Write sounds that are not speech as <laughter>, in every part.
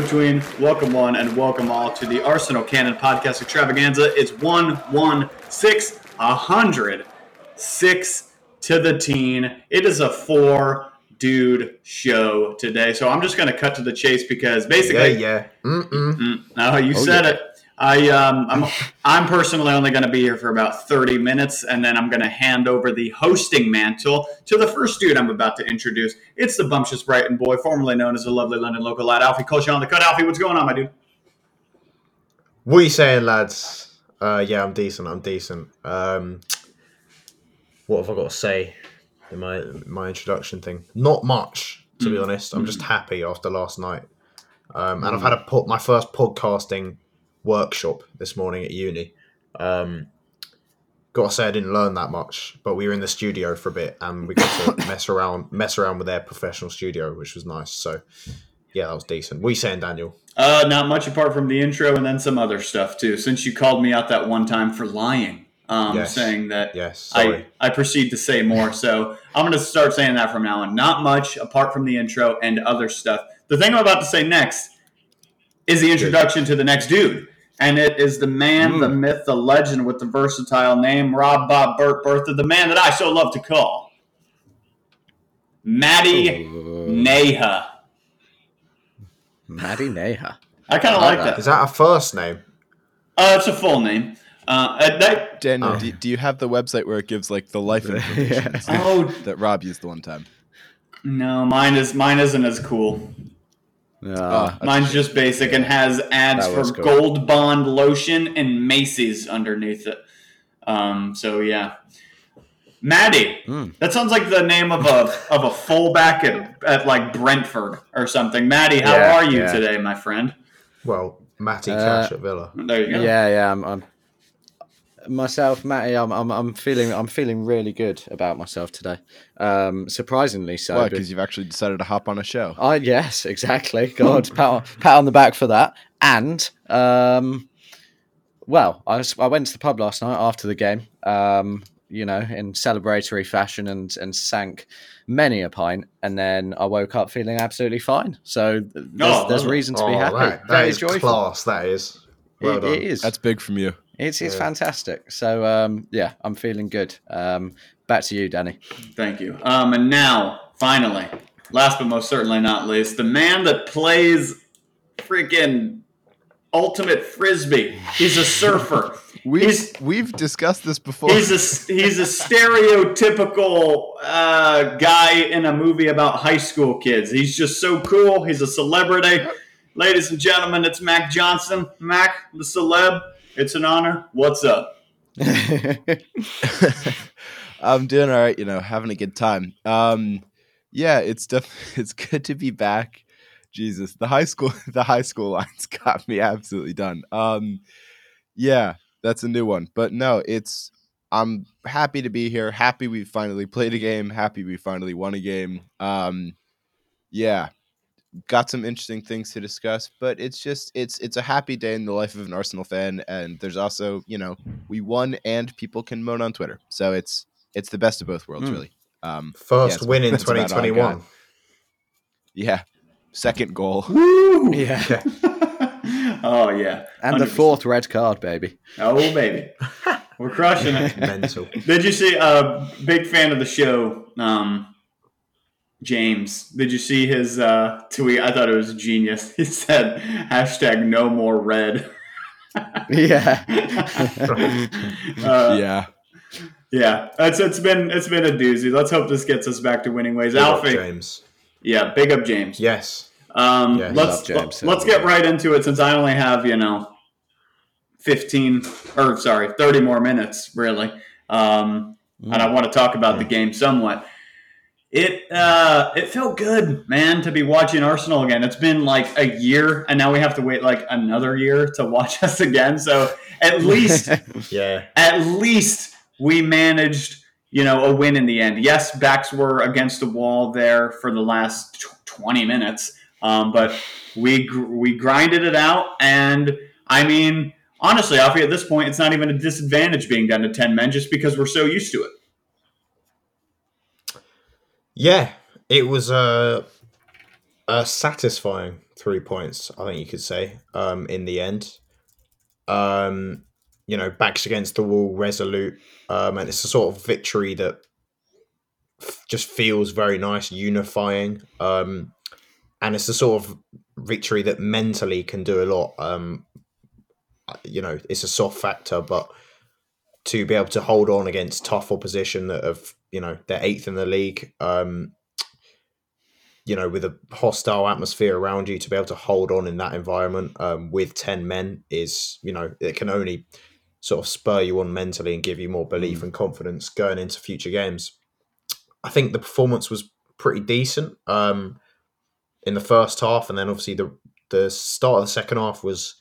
between. Welcome one and welcome all to the Arsenal Cannon Podcast Extravaganza. It's one one six a hundred six to the teen. It is a four dude show today, so I'm just going to cut to the chase because basically, yeah. Mm-mm. Mm, no, you said it. I um, I'm I'm personally only going to be here for about 30 minutes, and then I'm going to hand over the hosting mantle to the first dude I'm about to introduce. It's the bumptious Brighton boy, formerly known as the lovely London local lad, Alfie Culshaw on the cut. Alfie, what's going on, my dude? What are you saying, lads? Uh, yeah, I'm decent. I'm decent. Um, what have I got to say in my my introduction thing? Not much, to be honest. I'm just happy after last night, um, and I've had a put my first podcasting workshop this morning at uni. Um, got to say, I didn't learn that much, but we were in the studio for a bit, and we got to <coughs> mess around mess around with their professional studio, which was nice. So, yeah, that was decent. What you saying, Daniel? Uh, not much apart from the intro and then some other stuff too. Since you called me out that one time for lying, um, Yes. saying that Yes, sorry. I, I proceed to say more. So I'm going to start saying that from now on. Not much apart from the intro and other stuff. The thing I'm about to say next is the introduction to the next dude. And it is the man, the myth, the legend with the versatile name, Rob Bob Burt Bertha, the man that I so love to call Matty Neha. Maddie Neha. I kind of I like like that. Is that a first name? Uh, it's a full name. Uh, uh, that, Daniel, Oh. do, do you have the website where it gives like the life <laughs> information oh that Rob used the one time? no, mine is mine isn't as cool. Uh, Mine's just basic and has ads for cool. Gold Bond lotion and Macy's underneath it. Um, so yeah, Maddie. Hmm. That sounds like the name of a of a fullback at, at like Brentford or something. Maddie, how Yeah, are you yeah. today, my friend? Well, Matty Uh, Cash at Villa. There you go. yeah, yeah. I'm, I'm myself, Matty. I'm, I'm, I'm feeling, I'm feeling really good about myself today. Um, surprisingly so. Why? but- Because you've actually decided to hop on a show. I yes, exactly. God, <laughs> pat on, pat on the back for that. And um, well, I was, I went to the pub last night after the game. Um, you know, in celebratory fashion, and and sank many a pint, and then I woke up feeling absolutely fine. So there's, Oh, there's reason to be Oh, happy. That, Very that is joyful. class. That is. Well It- done. it is. That's big from you. It's it's Yeah. fantastic. So um, yeah, I'm feeling good. Um, back to you, Danny. Thank you. Um, and now, finally, last but most certainly not least, the man that plays freaking ultimate frisbee. He's a surfer. <laughs> We've He's- we've discussed this before. He's a he's a stereotypical uh, guy in a movie about high school kids. He's just so cool. He's a celebrity. Ladies and gentlemen, it's Mac Johnson. Mac, the celeb. It's an honor. What's up? <laughs> I'm doing all right, you know, having a good time. Um, yeah, it's def- <laughs> it's good to be back. Jesus, the high school <laughs> the high school lines got me absolutely done. Um, yeah, that's a new one, but no, it's I'm happy to be here. Happy we finally played a game. Happy we finally won a game. Um, yeah, got some interesting things to discuss, but it's just it's it's a happy day in the life of an Arsenal fan, and there's also you know we won and people can moan on Twitter, so it's it's the best of both worlds, Mm. really. Um, First Yes, win in that's about all I 2021. yeah, second goal. Woo! yeah, <laughs> oh yeah. and the fourth red card, baby. Oh baby, we're crushing it. <laughs> Mental. Did you see? Uh, big fan of the show. Um, James, did you see his uh, tweet? I thought it was genius. <laughs> He said hashtag no more red. <laughs> Yeah. <laughs> uh, yeah, Yeah, it's it's been it's been a doozy. Let's hope this gets us back to winning ways. Big up, Alfie, James. yeah, big up James. Yes. Um, Yes. let's James. let's get right into it since I only have you know fifteen or sorry thirty more minutes really, um, and I want to talk about the game somewhat. It uh, it felt good, man, to be watching Arsenal again. It's been like a year, and now we have to wait like another year to watch <laughs> us again. So at <laughs> least Yeah. at least we managed, you know, a win in the end. Yes, backs were against the wall there for the last 20 minutes, um, but we gr- we grinded it out. And I mean, honestly, Alfie, at this point, it's not even a disadvantage being down to 10 men just because we're so used to it. Yeah. It was uh a satisfying three points, I think you could say, um, in the end. Um, you know, backs against the wall, resolute, um, and it's a sort of victory that f- just feels very nice, unifying, um, and it's the sort of victory that mentally can do a lot. Um, you know, it's a soft factor, but to be able to hold on against tough opposition that have, you know, they're eighth in the league, um, you know, with a hostile atmosphere around you, to be able to hold on in that environment um, with 10 men is, you know, it can only sort of spur you on mentally and give you more belief and confidence going into future games. I think the performance was pretty decent um, in the first half, and then obviously the the start of the second half was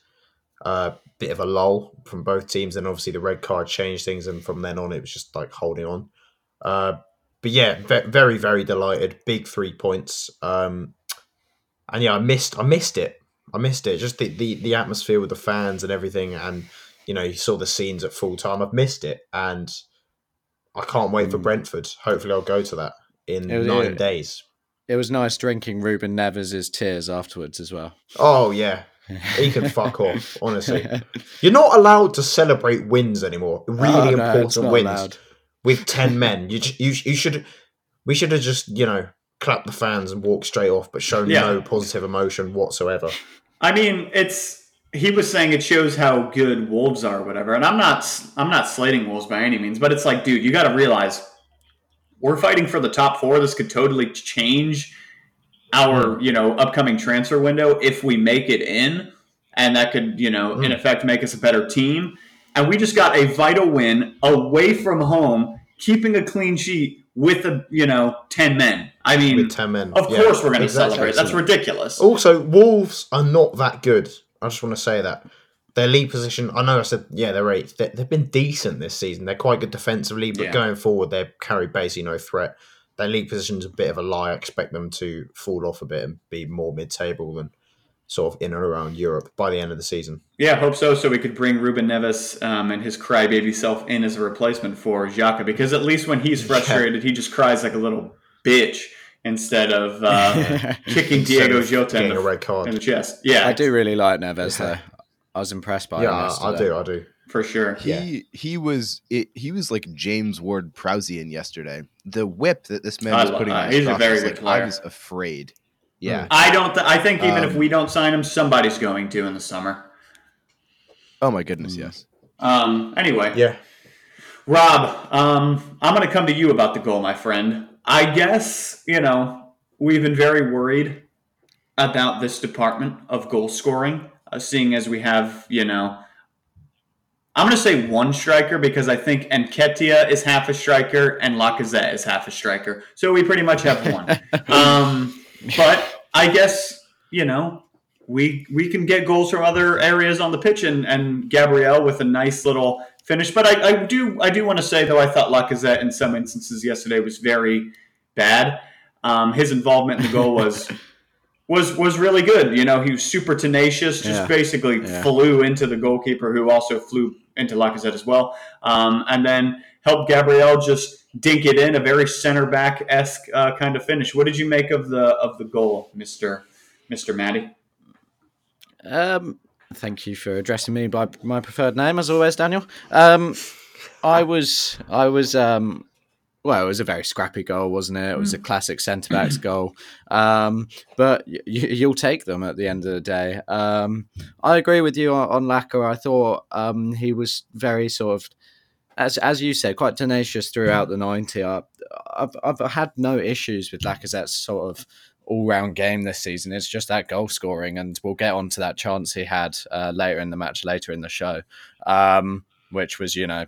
a bit of a lull from both teams, and obviously the red card changed things, and from then on it was just like holding on. Uh, but yeah, ve- very very delighted. Big three points. Um, and yeah, I missed I missed it. I missed it. Just the, the the atmosphere with the fans and everything, and you know you saw the scenes at full time. I've missed it, and I can't wait for Mm. Brentford. Hopefully, I'll go to that in was- nine it- days. It was nice drinking Ruben Neves' tears afterwards as well. Oh yeah, he can fuck off. <laughs> Honestly, you're not allowed to celebrate wins anymore. Oh, really Oh, no, important wins allowed. with ten <laughs> men. You, you you should we should have just you know clapped the fans and walked straight off, but shown Yeah. no positive emotion whatsoever. I mean, it's he was saying it shows how good Wolves are, or whatever. And I'm not I'm not slating Wolves by any means, but it's like, dude, you got to realize we're fighting for the top four. This could totally change our you know upcoming transfer window if we make it in, and that could you know in Mm. effect make us a better team. And we just got a vital win away from home, keeping a clean sheet with a you know ten men. I mean, With ten men, of Yeah, course we're going to exactly. celebrate. That's ridiculous. Also, Wolves are not that good. I just want to say that their lead position. I know I said yeah they're eight. They, they've been decent this season. They're quite good defensively, but Yeah. going forward they're carry basically no threat. Their league position's a bit of a lie. I expect them to fall off a bit and be more mid-table than sort of in and around Europe by the end of the season. Yeah, hope so. So we could bring Ruben Neves um, and his crybaby self in as a replacement for Xhaka, because at least when he's frustrated, he just cries like a little bitch instead of uh, <laughs> kicking Instead Diogo of Jota in getting a the, red card. in the chest. Yeah, I do really like Neves Yeah. though. I was impressed by Yeah, him. I, I do. I do. For sure. He he was it, he was like James Ward Prowseian yesterday. The whip that this man I was lo- putting uh, on his he's a very good like, player. I was afraid. Yeah. I don't. Th- I think even if Um, we don't sign him, somebody's going to in the summer. Oh my goodness, Mm. yes. Um, anyway, Yeah. Rob, um, I'm going to come to you about the goal, my friend. I guess, you know, we've been very worried about this department of goal scoring, uh, seeing as we have, you know, I'm going to say one striker because I think Nketiah is half a striker and Lacazette is half a striker. So we pretty much have one. <laughs> um, but I guess, you know, we we can get goals from other areas on the pitch and, and Gabriel with a nice little finish. But I, I do I do want to say though I thought Lacazette in some instances yesterday was very bad. Um, his involvement in the goal was was was really good. You know, he was super tenacious, just Yeah. basically Yeah. flew into the goalkeeper who also flew into Lacazette as well. Um, and then helped Gabriel just dink it in a very center back esque uh, kind of finish. What did you make of the of the goal, Mister Mister Matty? Um, thank you for addressing me by my preferred name, as always, Daniel. Um, I was, I was, um, well, it was a very scrappy goal, wasn't it? It was a classic centre backs <clears throat> goal. Um, but y- you'll take them at the end of the day. Um, I agree with you on, on Laca. I thought um, he was very sort of, as as you said, quite tenacious throughout the ninety. I, I've I've had no issues with Lacazette's sort of all round game this season. It's just that goal scoring, and we'll get on to that chance he had uh, later in the match, later in the show, um, which was, you know,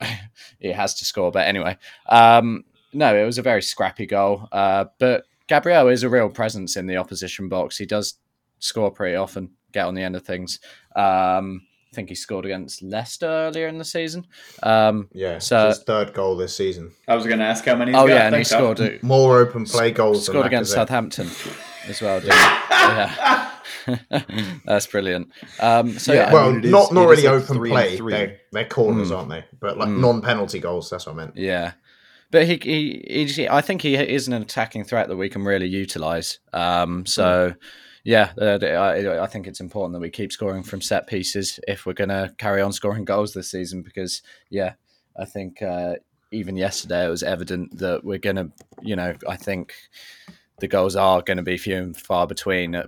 <laughs> he has to score. But anyway, um, no, it was a very scrappy goal. Uh, but Gabriel is a real presence in the opposition box. He does score pretty often, get on the end of things. Um, I think he scored against Leicester earlier in the season. Um, Yeah. So- his third goal this season. I was going to ask how many. He's oh got. yeah, and he scored. A, More open play goals. scored than against Southampton as well. Didn't <laughs> yeah, <laughs> that's brilliant. Um, so Yeah, yeah, I well, mean, it is- not not really open play. three. They're, they're corners, Mm. aren't they? But like Mm. non-penalty goals. That's what I meant. yeah. but he, he, he, I think he is an attacking threat that we can really utilize. Um, so, yeah, uh, I, I think it's important that we keep scoring from set pieces if we're going to carry on scoring goals this season. Because, yeah, I think uh, even yesterday it was evident that we're going to, you know, I think the goals are going to be few and far between uh,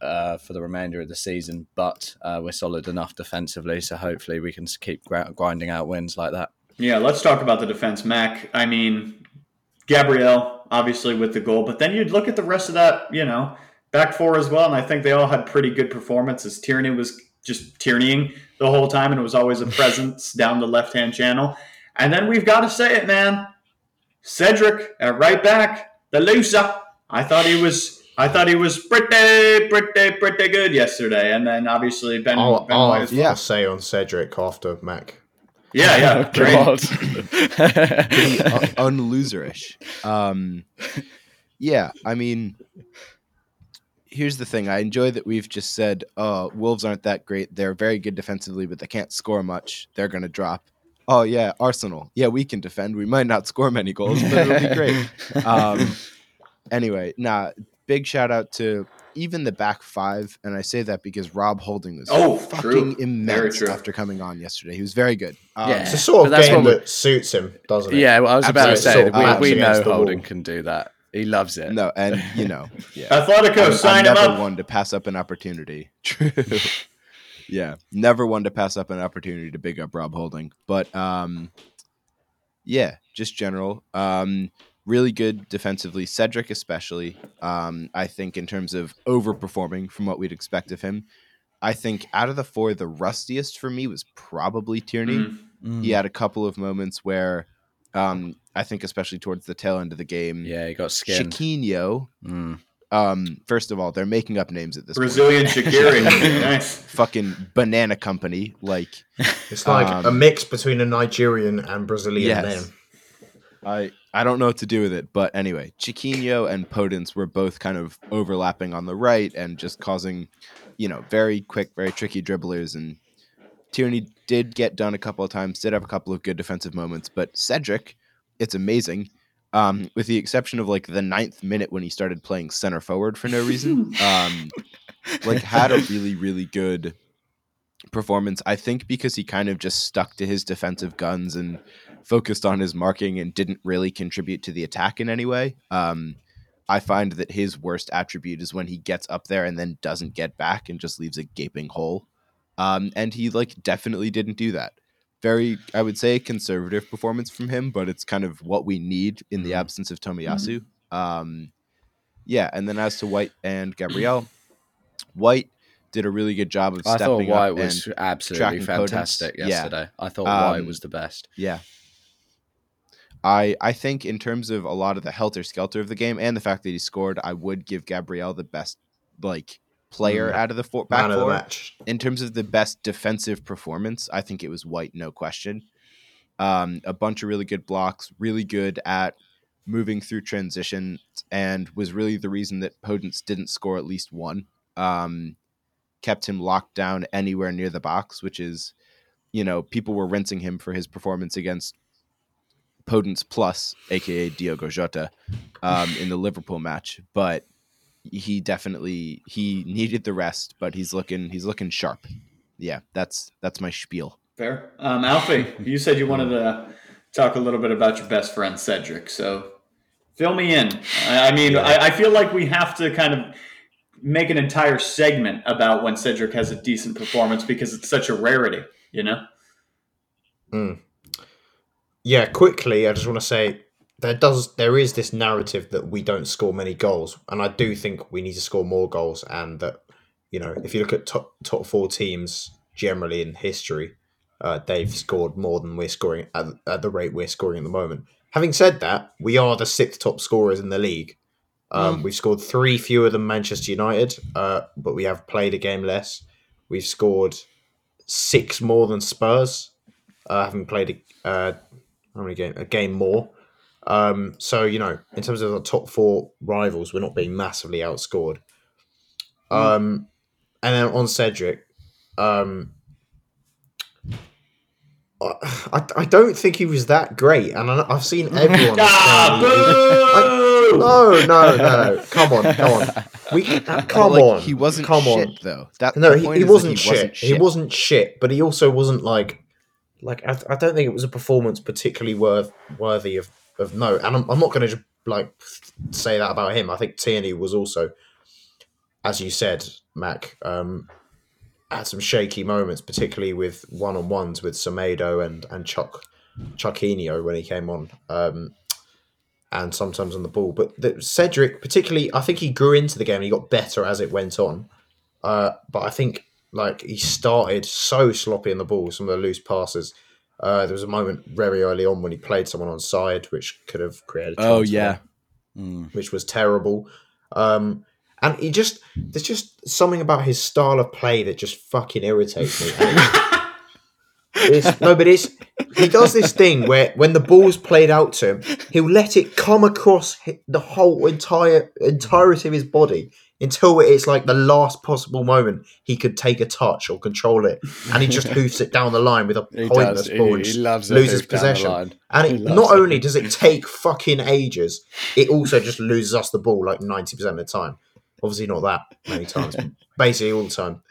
uh, for the remainder of the season, but uh, we're solid enough defensively, so hopefully we can keep grinding out wins like that. Yeah, let's talk about the defense, Mac. I mean, Gabriel obviously with the goal, but then you'd look at the rest of that, you know, back four as well, and I think they all had pretty good performances. Tierney was just tyrannying the whole time, and it was always a <laughs> presence down the left hand channel. And then we've got to say it, man. Cedric at right back, the loser. I thought he was I thought he was pretty, pretty, pretty good yesterday, and then obviously Ben. I'll, ben I'll have yeah. say on Cedric after Mac. Yeah, yeah, <laughs> oh, <laughs> <laughs> unloserish. Um, yeah, I mean, here's the thing. I enjoy that we've just said, "Oh, Wolves aren't that great. They're very good defensively, but they can't score much. They're going to drop." Oh yeah, Arsenal. Yeah, we can defend. We might not score many goals, but it'll be great. Um, anyway, nah, big shout out to even the back five, and I say that because Rob Holding was oh, fucking true. immense after coming on yesterday. He was very good. Um, yeah, it's a sort of game that suits him, doesn't it? Yeah, well, I was Absolutely. about to say we, we know Holding can do that. He loves it. No, and <laughs> you know, yeah. Atletico, I'm, sign I'm him never up. one to pass up an opportunity. <laughs> True. yeah, never one to pass up an opportunity to big up Rob Holding. But um, yeah, just general. Um, really good defensively. Cedric, especially, um, I think, in terms of overperforming from what we'd expect of him. I think out of the four, the rustiest for me was probably Tierney. Mm. Mm. He had a couple of moments where um, I think, especially towards the tail end of the game, yeah, he got skinned. Chiquinho. Mm. Um, first of all, they're making up names at this Brazilian point. Shaqiri, <laughs> nice. Fucking banana company, like it's like um, a mix between a Nigerian and Brazilian yes. name. I I don't know what to do with it, but anyway, Chiquinho and Podence were both kind of overlapping on the right and just causing, you know, very quick, very tricky dribblers. And Tierney did get done a couple of times, did have a couple of good defensive moments, but Cedric, it's amazing. Um, with the exception of like the ninth minute when he started playing center forward for no reason, <laughs> um, like had a really, really good performance. I think because he kind of just stuck to his defensive guns and focused on his marking and didn't really contribute to the attack in any way. Um, I find that his worst attribute is when he gets up there and then doesn't get back and just leaves a gaping hole. Um, and he like definitely didn't do that. Very, I would say, conservative performance from him, but it's kind of what we need in the mm-hmm. absence of Tomiyasu. Mm-hmm. Um, yeah, and then as to White and Gabriel, White did a really good job of I stepping thought White was absolutely fantastic Podence. yesterday. Yeah. I thought um, White was the best. Yeah, I I think in terms of a lot of the helter skelter of the game and the fact that he scored, I would give Gabriel the best like player mm. out of the four, back four. match. In terms of the best defensive performance, I think it was White, no question. Um, a bunch of really good blocks, really good at moving through transition, and was really the reason that Podence didn't score at least one. Um, kept him locked down anywhere near the box, which is, you know, people were rinsing him for his performance against Podence Plus, aka Diogo Jota, um, in the Liverpool match. But he definitely he needed the rest, but he's looking he's looking sharp. Yeah, that's that's my spiel. Fair. Um, Alfie, you said you wanted to talk a little bit about your best friend Cedric, so fill me in. I, I mean, yeah. I, I feel like we have to kind of make an entire segment about when Cedric has a decent performance because it's such a rarity, you know. Mm yeah, quickly, I just want to say there does there is this narrative that we don't score many goals, and I do think we need to score more goals, and that you know if you look at top top four teams generally in history, uh, they've scored more than we're scoring at, at the rate we're scoring at the moment. Having said that, we are the sixth top scorers in the league. Um, mm. We've scored three fewer than Manchester United, uh, but we have played a game less. We've scored six more than Spurs, uh, having played a, uh, how many game a game more. Um, so you know, in terms of the top four rivals, we're not being massively outscored. Mm. Um, and then on Cedric, um, I, I don't think he was that great, and I, I've seen <laughs> everyone. Ah, saying he- boo! No, no, no, no! Come on, come on. We <laughs> come Like, on. He wasn't Come shit on. though. That No, the he, point he, is that wasn't, shit. shit. He wasn't shit, but he also wasn't like, like I, I don't think it was a performance particularly worth worthy of of note. And I'm, I'm not going to like say that about him. I think Tierney was also, as you said, Mac, um, had some shaky moments, particularly with one on ones with Semedo and and Chuck Chuckinio when he came on. Um, and sometimes on the ball, but the, Cedric, particularly, I think he grew into the game. and He got better as it went on. Uh, but I think like he started so sloppy in the ball, some of the loose passes. Uh, there was a moment very early on when he played someone on side, which could have created. Oh yeah. Mm. which was terrible. Um, and he just there's just something about his style of play that just fucking irritates me. <laughs> It's- no, but it's he does this thing where when the ball's played out to him, he'll let it come across the whole entire entirety of his body until it's like the last possible moment he could take a touch or control it, and he just hoofs it down the line with a He pointless does. ball He, he loves loses hoof down the possession. And it, not it. only does it take fucking ages, it also just loses us the ball like 90% of the time. Obviously, not that many times, but basically all the time.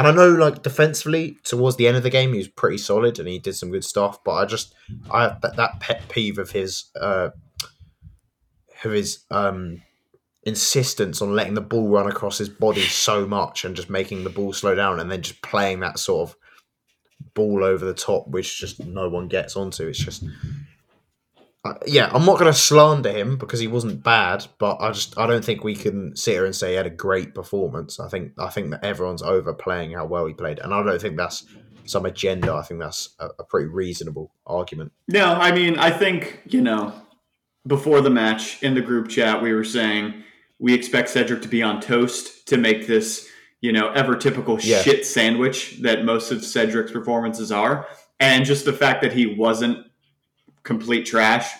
And I know, like, defensively, towards the end of the game, he was pretty solid and he did some good stuff. But I just, I that, that pet peeve of his, uh, of his, um, insistence on letting the ball run across his body so much and just making the ball slow down and then just playing that sort of ball over the top, which just no one gets onto. It's just, uh, yeah, I'm not going to slander him because he wasn't bad, but I just I don't think we can sit here and say he had a great performance. I think I think that everyone's overplaying how well he played, and I don't think that's some agenda. I think that's a, a pretty reasonable argument. No, I mean, I think, you know, before the match in the group chat, we were saying we expect Cedric to be on toast to make this, you know, ever typical Yeah. shit sandwich that most of Cedric's performances are. And just the fact that he wasn't complete trash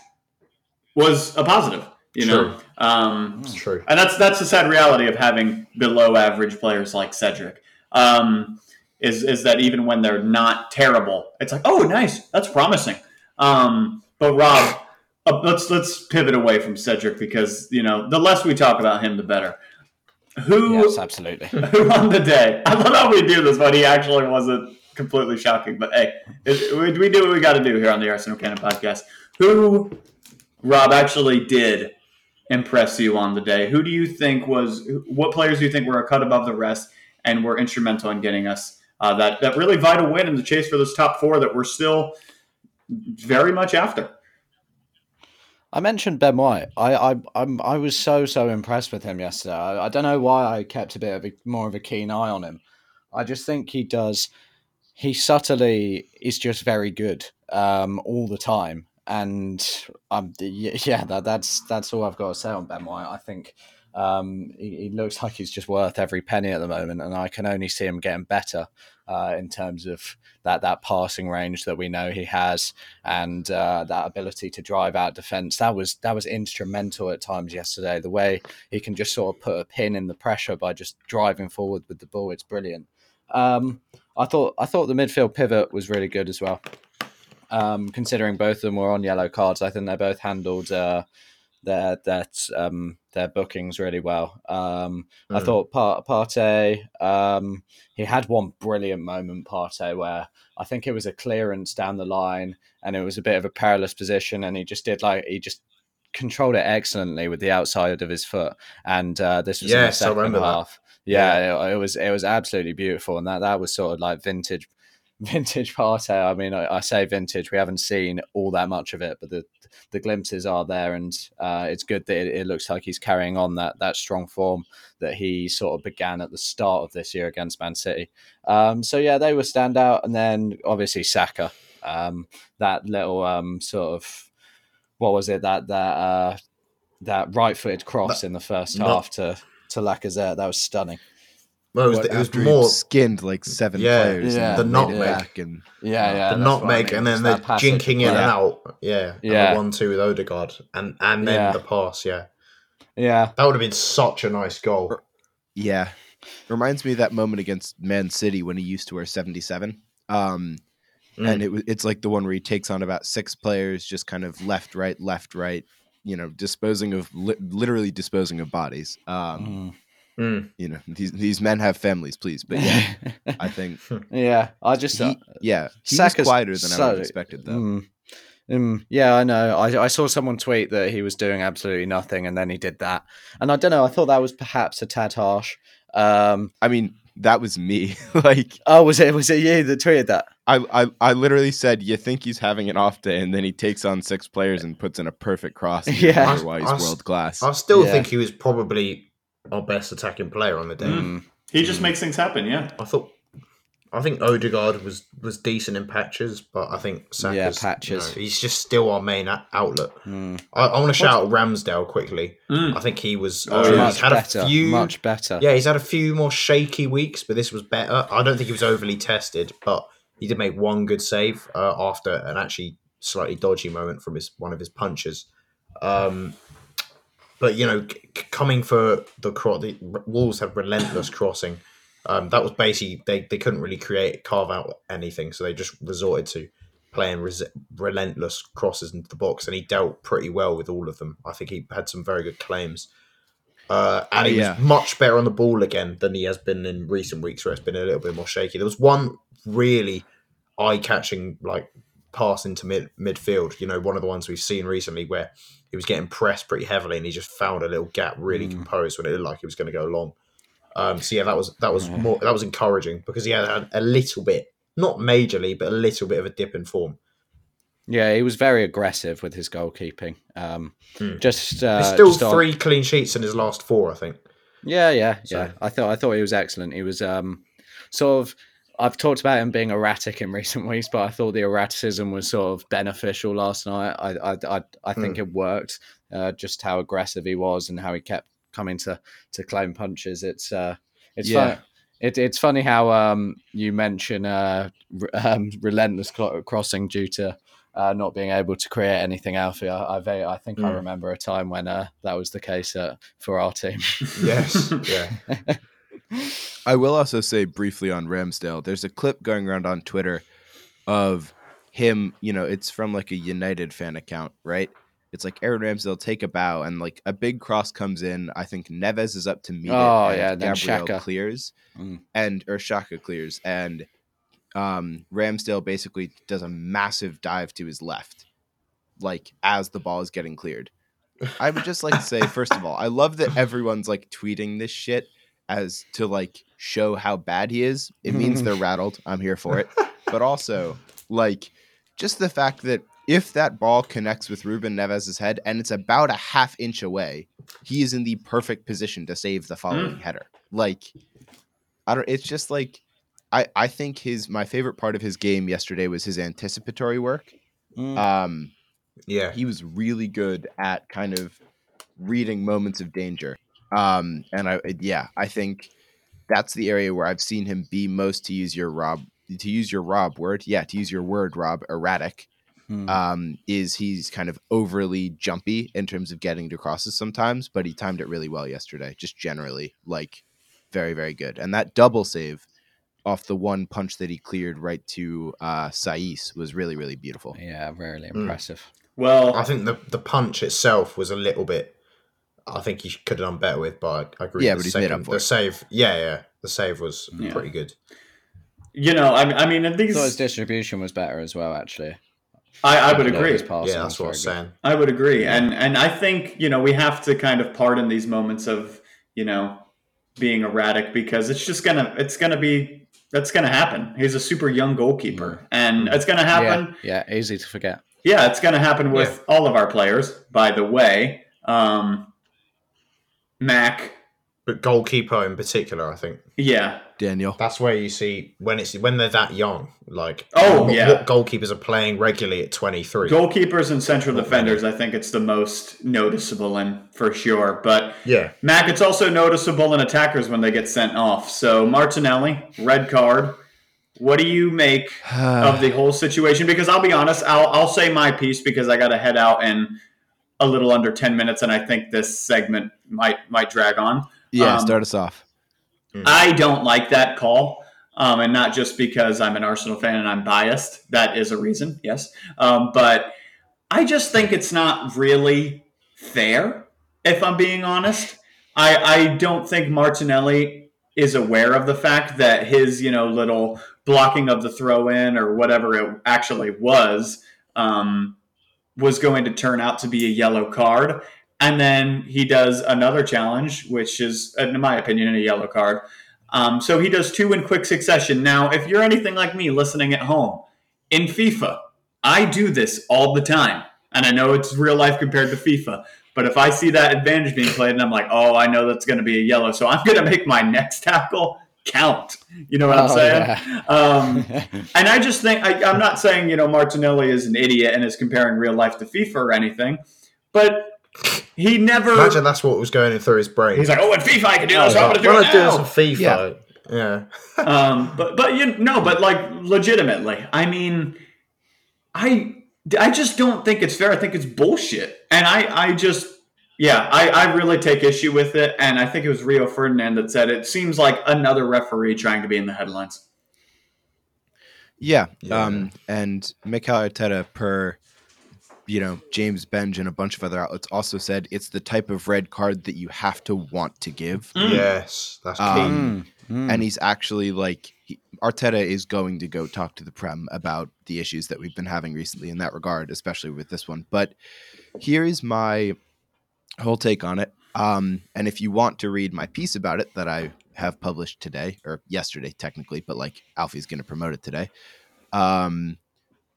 was a positive, you know? Um, true. and that's that's the sad reality of having below average players like Cedric. Um, is is that even when they're not terrible, it's like, oh, nice, that's promising. Um, but Rob, uh, let's let's pivot away from Cedric because you know the less we talk about him, the better. Who Yes, absolutely. <laughs> who won the day? I love how we do this, but he actually wasn't completely shocking. But hey, it, we, do what we got to do here on the Arsenal Cannon podcast. Who, Rob, actually did impress you on the day? Who do you think was? What players do you think were a cut above the rest and were instrumental in getting us uh, that that really vital win in the chase for those top four that we're still very much after? I mentioned Ben White. I, I I'm I was so so impressed with him yesterday. I, I don't know why I kept a bit of a, more of a keen eye on him. I just think he does. He subtly is just very good um, all the time, and um, <laughs> yeah, that, that's that's all I've got to say on Ben White. I think um, he, he looks like he's just worth every penny at the moment, and I can only see him getting better uh, in terms of that that passing range that we know he has and uh, that ability to drive out defense. That was that was instrumental at times yesterday. The way he can just sort of put a pin in the pressure by just driving forward with the ball, it's brilliant. Um, I thought I thought the midfield pivot was really good as well. Um, considering both of them were on yellow cards, I think they both handled uh, their their um, their bookings really well. Um, I Mm. thought Par- Partey, um, he had one brilliant moment, Partey, where I think it was a clearance down the line and it was a bit of a perilous position, and he just did like he just controlled it excellently with the outside of his foot. And uh, this was in the Yes, I second remember that. half. Yeah, It, it was it was absolutely beautiful, and that that was sort of like vintage. <laughs> Vintage Partey. I mean, I, I say vintage. We haven't seen all that much of it, but the the glimpses are there, and uh, it's good that it, it looks like he's carrying on that that strong form that he sort of began at the start of this year against Man City. Um, so yeah, they were standout, and then obviously Saka, um, that little um, sort of what was it that that uh, that right-footed cross in the first no- half to to Lacazette that was stunning. Well, it was, What, it was more skinned like seven Yeah, players. yeah. and The made it nutmeg. and Yeah, yeah, the that's what I nutmeg mean. and then It's the that passage. jinking in and out. Yeah, and Yeah. one two with Odegaard, and and then Yeah. the pass. Yeah, Yeah, that would have been such a nice goal. yeah, reminds me of that moment against Man City when he used to wear seventy seven. Um, and it, wa- it's like the one where he takes on about six players, just kind of left, right, left, right. You know, disposing of li- literally disposing of bodies. Um, Mm. Mm. You know, these these men have families, please. But yeah, <laughs> I think <laughs> yeah, I just uh, yeah, he Saka's was quieter than I would have expected, though. Mm. Mm, yeah, I know. I, I saw someone tweet that he was doing absolutely nothing, and then he did that. And I don't know. I thought that was perhaps a tad harsh. Um, I mean, that was me. <laughs> like, oh, was it was it you that tweeted that? I, I I literally said, "You think he's having an off day," and then he takes on six players and puts in a perfect cross. <laughs> Yeah. wonder why he's I s- world class. I still Yeah. think he was probably our best attacking player on the day. Mm. He just makes things happen. Yeah. I thought, I think Odegaard was was decent in patches, but I think Saka's, Yeah, you patches. know, he's just still our main a- outlet. Mm. I, I want to shout out Ramsdale quickly. Mm. I think he was. Oh, uh. Much he's had better. a few. Much better. Yeah, he's had a few more shaky weeks, but this was better. I don't think he was overly tested, but he did make one good save uh, after an actually slightly dodgy moment from his one of his punches. Um, but you know, c- c- coming for the cross, the Wolves have relentless crossing. Um, that was basically they, they couldn't really create carve out anything, so they just resorted to playing res- relentless crosses into the box, and he dealt pretty well with all of them. I think he had some very good claims. Uh, and he Yeah. was much better on the ball again than he has been in recent weeks, where it's been a little bit more shaky. There was one really eye-catching like pass into mid midfield. You know, one of the ones we've seen recently where he was getting pressed pretty heavily, and he just found a little gap really Mm. composed when it looked like he was going to go long. Um, so yeah, that was that was Yeah. more that was encouraging because he had, a little bit, not majorly, but a little bit of a dip in form. Yeah, he was very aggressive with his goalkeeping. Um, Hmm. Just uh, There's still just on- three clean sheets in his last four, I think. Yeah, yeah, So- yeah. I thought I thought he was excellent. He was um sort of I've talked about him being erratic in <laughs> recent weeks, but I thought the erraticism was sort of beneficial last night. I I I, I think it worked. Uh, just how aggressive he was and how he kept coming to to claim punches. It's uh it's Yeah. fun. It, it's funny how um you mention uh r- <laughs> um, relentless cl- crossing due to uh, not being able to create anything out of it. I, I, very- I think I Mm. remember a time when uh, that was the case uh, for our team. <laughs> Yes, yeah. <laughs> I will also say briefly on Ramsdale, there's a clip going around on Twitter of him, you know, it's from like a United fan account, right? It's like Aaron Ramsdale take a bow and like a big cross comes in. I think Neves is up to meet Oh, it. and yeah, then Gabriel Xhaka. clears Mm. and or Xhaka clears and um Ramsdale basically does a massive dive to his left, like as the ball is getting cleared. I would just like to say, <laughs> first of all, I love that everyone's like tweeting this shit as to like show how bad he is. It means they're <laughs> rattled. I'm here for it. But also, like, just the fact that if that ball connects with Ruben Neves' head and it's about a half inch away, he is in the perfect position to save the following header. Like, I don't. It's just like. I, I think his my favorite part of his game yesterday was his anticipatory work. Mm. Um, Yeah. he was really good at kind of reading moments of danger. Um, and I, yeah, I think that's the area where I've seen him be most, to use your Rob, to use your Rob word, yeah, to use your word, Rob, erratic. Mm. Um, is he's kind of overly jumpy in terms of getting to crosses sometimes, but he timed it really well yesterday. Just generally, like, very, very good. And that double save off the one punch that he cleared right to uh, Saïss was really, really beautiful. yeah, really Mm. impressive. Well, I think the the punch itself was a little bit. I think he could have done better with, but I agree. Yeah, the but he's made up for the it. save. Yeah, yeah, the save was Yeah. pretty good. you know, I, I mean, and I these, thought his distribution was better as well, actually. I, I would A lot of agree. his yeah, that's what I was very good. saying. I would agree, and and I think you know we have to kind of pardon these moments of you know being erratic because it's just gonna it's gonna be that's gonna happen. He's a super young goalkeeper, and it's gonna happen. Yeah, yeah, easy to forget. Yeah, it's gonna happen with all of our players. By the way, um, Mac. But goalkeeper in particular, I think Yeah, Daniel. that's where you see when it's when they're that young. Like, Oh, what, yeah. what goalkeepers are playing regularly at twenty three. goalkeepers and central defenders. I think it's the most noticeable in for sure, but. Yeah, Mac, it's also noticeable in attackers when they get sent off. So Martinelli, red card. What do you make <sighs> of the whole situation? Because I'll be honest, I'll I'll say my piece because I got to head out in a little under ten minutes, and I think this segment might might drag on. Yeah, um, start us off. I don't like that call. um, and not just because I'm an Arsenal fan and I'm biased. That is a reason, yes. Um, but I just think it's not really fair, if I'm being honest. I, I don't think Martinelli is aware of the fact that his, you know, little blocking of the throw in or whatever it actually was um, was going to turn out to be a yellow card. And then he does another challenge, which is, in my opinion, a yellow card. Um, so he does two in quick succession. Now, if you're anything like me listening at home, in FIFA, I do this all the time. And I know it's real life compared to FIFA. But if I see that advantage being played and I'm like, oh, I know that's going to be a yellow, so I'm going to make my next tackle count. You know what I'm Oh, saying? yeah. Um, <laughs> and I just think I, I'm not saying you know Martinelli is an idiot and is comparing real life to FIFA or anything, but he never. Imagine that's what was going through his brain. he's like, oh, in FIFA I can do Oh, this, so I'm going to do when it I do now. this on FIFA, yeah. <laughs> um, but but you no, but like legitimately, I mean, I I just don't think it's fair. I think it's bullshit, and I I just yeah, I I really take issue with it, and I think it was Rio Ferdinand that said it seems like another referee trying to be in the headlines. Yeah. Yeah. Um, and Mikel Arteta, per you know James Benge and a bunch of other outlets, also said it's the type of red card that you have to want to give. Mm. Yes, that's key. Um, Mm, mm. and he's actually like he, Arteta is going to go talk to the Prem about the issues that we've been having recently in that regard, especially with this one. But here is my whole take on it. Um, and if you want to read my piece about it that I have published today or yesterday, technically, but like Alfie's going to promote it today. Um,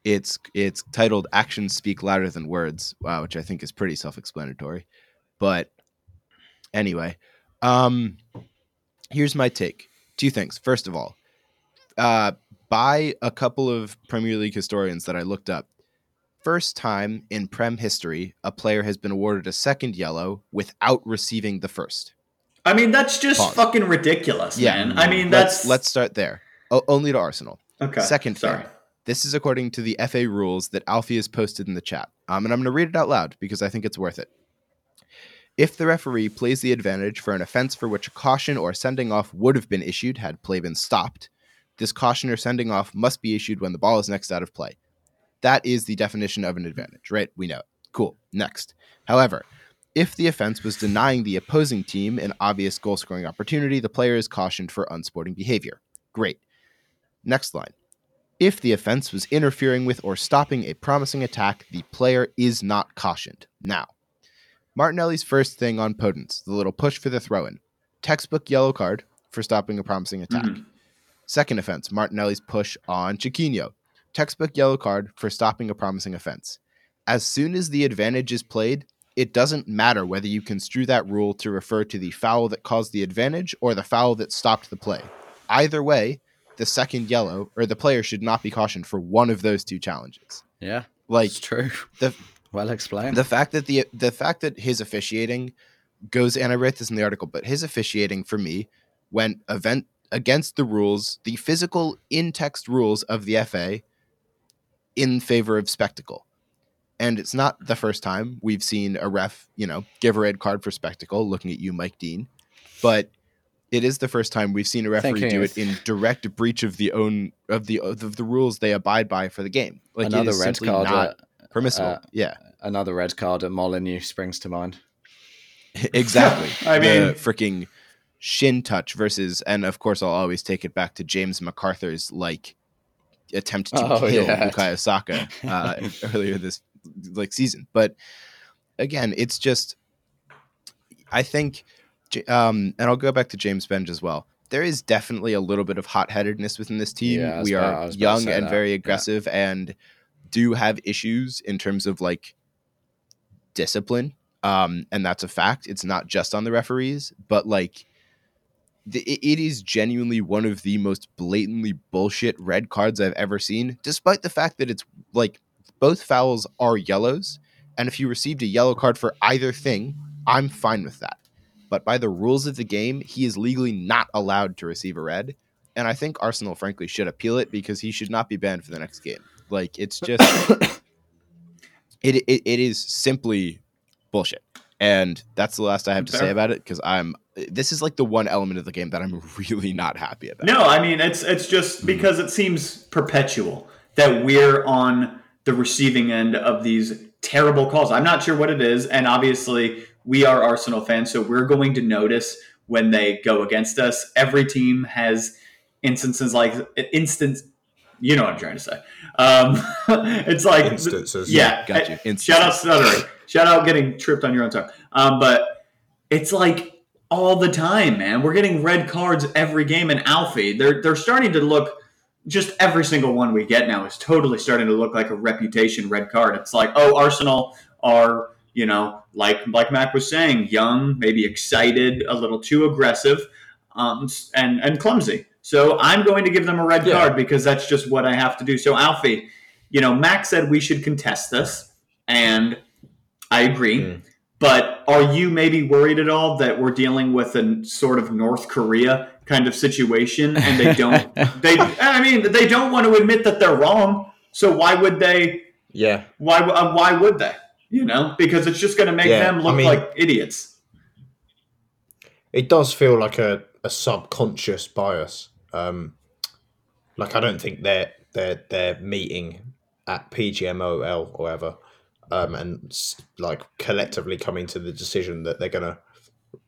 it's it's titled "Actions Speak Louder Than Words," uh, which I think is pretty self-explanatory. But anyway, um, here's my take. Two things. First of all, uh, by a couple of Premier League historians that I looked up, first time in Prem history a player has been awarded a second yellow without receiving the first. I mean, that's just Pause. fucking ridiculous, Yeah. man. I mean, Let's that's let's start there. O- only to Arsenal. okay. second thing. This is according to the FA rules that Alfie has posted in the chat. Um, and I'm going to read it out loud because I think it's worth it. If the referee plays the advantage for an offense for which a caution or sending off would have been issued had play been stopped, this caution or sending off must be issued when the ball is next out of play. That is the definition of an advantage, right? We know it. Cool. Next. However, if the offense was denying the opposing team an obvious goal scoring opportunity, the player is cautioned for unsporting behavior. Great. Next line. If the offense was interfering with or stopping a promising attack, the player is not cautioned. Now, Martinelli's first thing on Podence, the little push for the throw in. Textbook yellow card for stopping a promising attack. Mhm. Second offense, Martinelli's push on Chiquinho. Textbook yellow card for stopping a promising offense. As soon as the advantage is played, it doesn't matter whether you construe that rule to refer to the foul that caused the advantage or the foul that stopped the play. Either way, the second yellow or the player should not be cautioned for one of those two challenges. yeah, Like it's true. <laughs> the well explained. the fact that the the fact that his officiating goes and I this in the article, but his officiating for me went event against the rules, the physical in text rules of the FA in favor of spectacle. And it's not the first time we've seen a ref, you know, give a red card for spectacle, looking at you, Mike Dean. But it is the first time we've seen a referee Thinking do it in direct breach of the own of the of the rules they abide by for the game. Like another red card. not At, permissible. uh, yeah. another red card at Molyneux springs to mind. <laughs> exactly. <laughs> I mean, the mean- freaking shin touch versus, and of course, I'll always take it back to James McArthur's like attempt to Oh, kill yeah. Bukayo Saka <laughs> uh, earlier this like season. But again, it's just I think, J- um, and I'll go back to James Benge as well. There is definitely a little bit of hot headedness within this team. Yeah, we about- are young and that. very Yeah. aggressive and do have issues in terms of like discipline. Um, and that's a fact. It's not just on the referees, but like the, it is genuinely one of the most blatantly bullshit red cards I've ever seen, despite the fact that it's like both fouls are yellows. And if you received a yellow card for either thing, I'm fine with that. But by the rules of the game, he is legally not allowed to receive a red. And I think Arsenal, frankly, should appeal it because he should not be banned for the next game. Like, it's <coughs> just, it, it, it is simply bullshit. And that's the last I have to say about it because I'm. This is like the one element of the game that I'm <laughs> really not happy about. No, I mean it's it's just hmm. because it seems perpetual that we're on the receiving end of these terrible calls. I'm not sure what it is, and obviously we are Arsenal fans, so we're going to notice when they go against us. Every team has instances like instance. You know what I'm trying to say. Um, <laughs> it's like Instances. yeah, got you. uh, Instances. Shout out stuttering. Shout out getting tripped on your own tongue. Um, but it's like all the time, man. We're getting red cards every game, and Alfie, they're they're starting to look. Just every single one we get now is totally starting to look like a reputation red card. It's like, oh, Arsenal are you know like like Mac was saying, young, maybe excited, a little too aggressive, um, and and clumsy. So I'm going to give them a red Yeah. card because that's just what I have to do. So Alfie, you know, Mac said we should contest this, and I agree. Mm. But are you maybe worried at all that we're dealing with a sort of North Korea kind of situation, and they don't? <laughs> they, I mean, they don't want to admit that they're wrong. So why would they? Yeah. Why? Uh, why would they? You know, because it's just going to make Yeah, them look I mean- like idiots. It does feel like a, a subconscious bias. Um, like I don't think they're they're they're meeting at PGMOL or whatever, um, and like collectively coming to the decision that they're gonna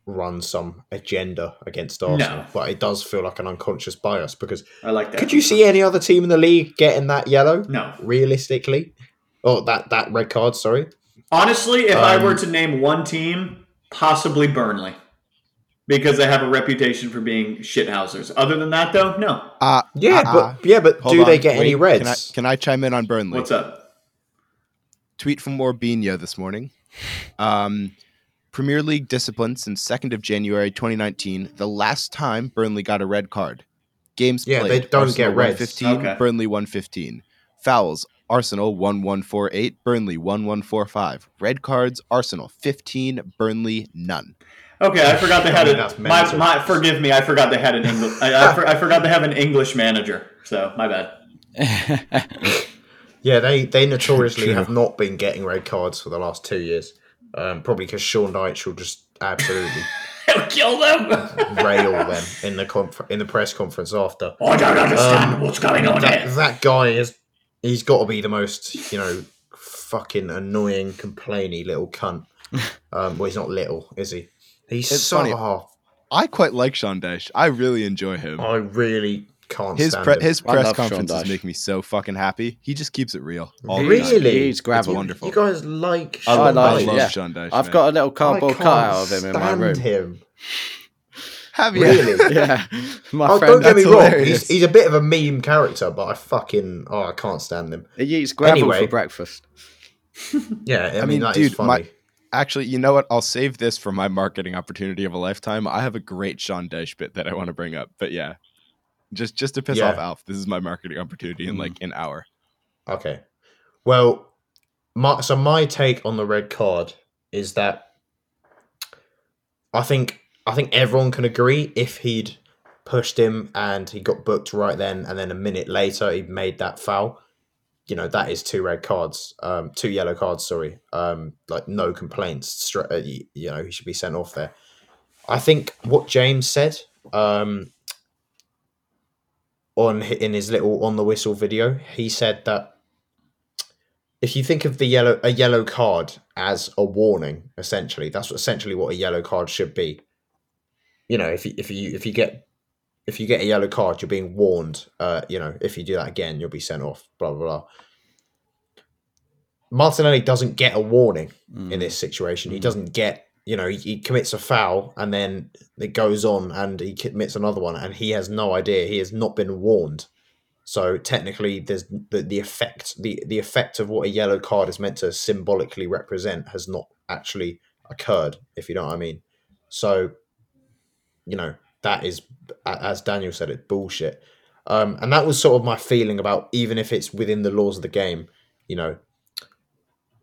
run some agenda against Arsenal. No. But it does feel like an unconscious bias because I like that. could you see any other team in the league getting that yellow No. realistically? Oh, that that red card. Sorry. Honestly, if I Um, were to name one team, possibly Burnley, because they have a reputation for being shithousers. Other than that, though, no. Uh, Yeah, uh, but yeah, but hold do they on, get any reds? Can I, can I chime in on Burnley? What's up? tweet from Morbinho this morning. Um, Premier League discipline since 2nd of January 2019, the last time Burnley got a red card. Games Yeah, played. they don't Arsenal get reds. 15, Okay. Burnley 115. Fouls, Arsenal 1148, Burnley 1145. Red cards, Arsenal 15, Burnley none. Okay, I forgot they I had mean, a. My, my, forgive me, I forgot they had an English. I, I, for- I forgot they have an English manager. So my bad. <laughs> Yeah, they they notoriously True. have not been getting red cards for the last two years. Um, probably because Sean Dyche will just absolutely <laughs> He'll kill them. rail them in the conf- in the press conference after. I don't understand Um, what's going on That, here. that guy is he's got to be the most you know fucking annoying, complainy little cunt. <laughs> Um, well, he's not little, is he? He's It's so funny. hard. I quite like Sean Dyche. I really enjoy him. I really can't his stand pre- him. his press conferences make me so fucking happy. He just keeps it real. All really, He's gravel. You- Wonderful. You guys like? I I Sean like love, yeah. Sean Dyche. I've man. got a little cardboard can't cutout of him in my room. him. Have you? Really? <laughs> Yeah, my Oh, friend. don't get me that's wrong. He's, he's a bit of a meme character, but I fucking oh, I can't stand him. He eats gravel Anyway. for breakfast. <laughs> Yeah, I, mean, mean, that is dude, my- funny. Actually, you know what? I'll save this for my marketing opportunity of a lifetime. I have a great Sean Dyche bit that I want to bring up. But yeah, just just to piss Yeah. off Alf, this is my marketing opportunity in mm. like an hour. Okay. Well, my, so my take on the red card is that I think I think everyone can agree if he'd pushed him and he got booked right then, and then a minute later he made that foul. You know that is two red cards, um, two yellow cards. Sorry, um, like no complaints. Uh, you, you know he should be sent off there. I think what James said um, on in his little on the whistle video, he said that if you think of the yellow a yellow card as a warning, essentially, that's essentially what a yellow card should be. You know, if you if you if you get if you get a yellow card, you're being warned. Uh, you know, if you do that again, you'll be sent off. Blah blah blah. Martinelli doesn't get a warning Mm. in this situation. He doesn't get, you know, he, he commits a foul and then it goes on and he commits another one and he has no idea. He has not been warned. So technically, there's the, the effect the the effect of what a yellow card is meant to symbolically represent has not actually occurred. If you know what I mean. So, you know, that is as Daniel said, it's bullshit. Um, and that was sort of my feeling about even if it's within the laws of the game, you know,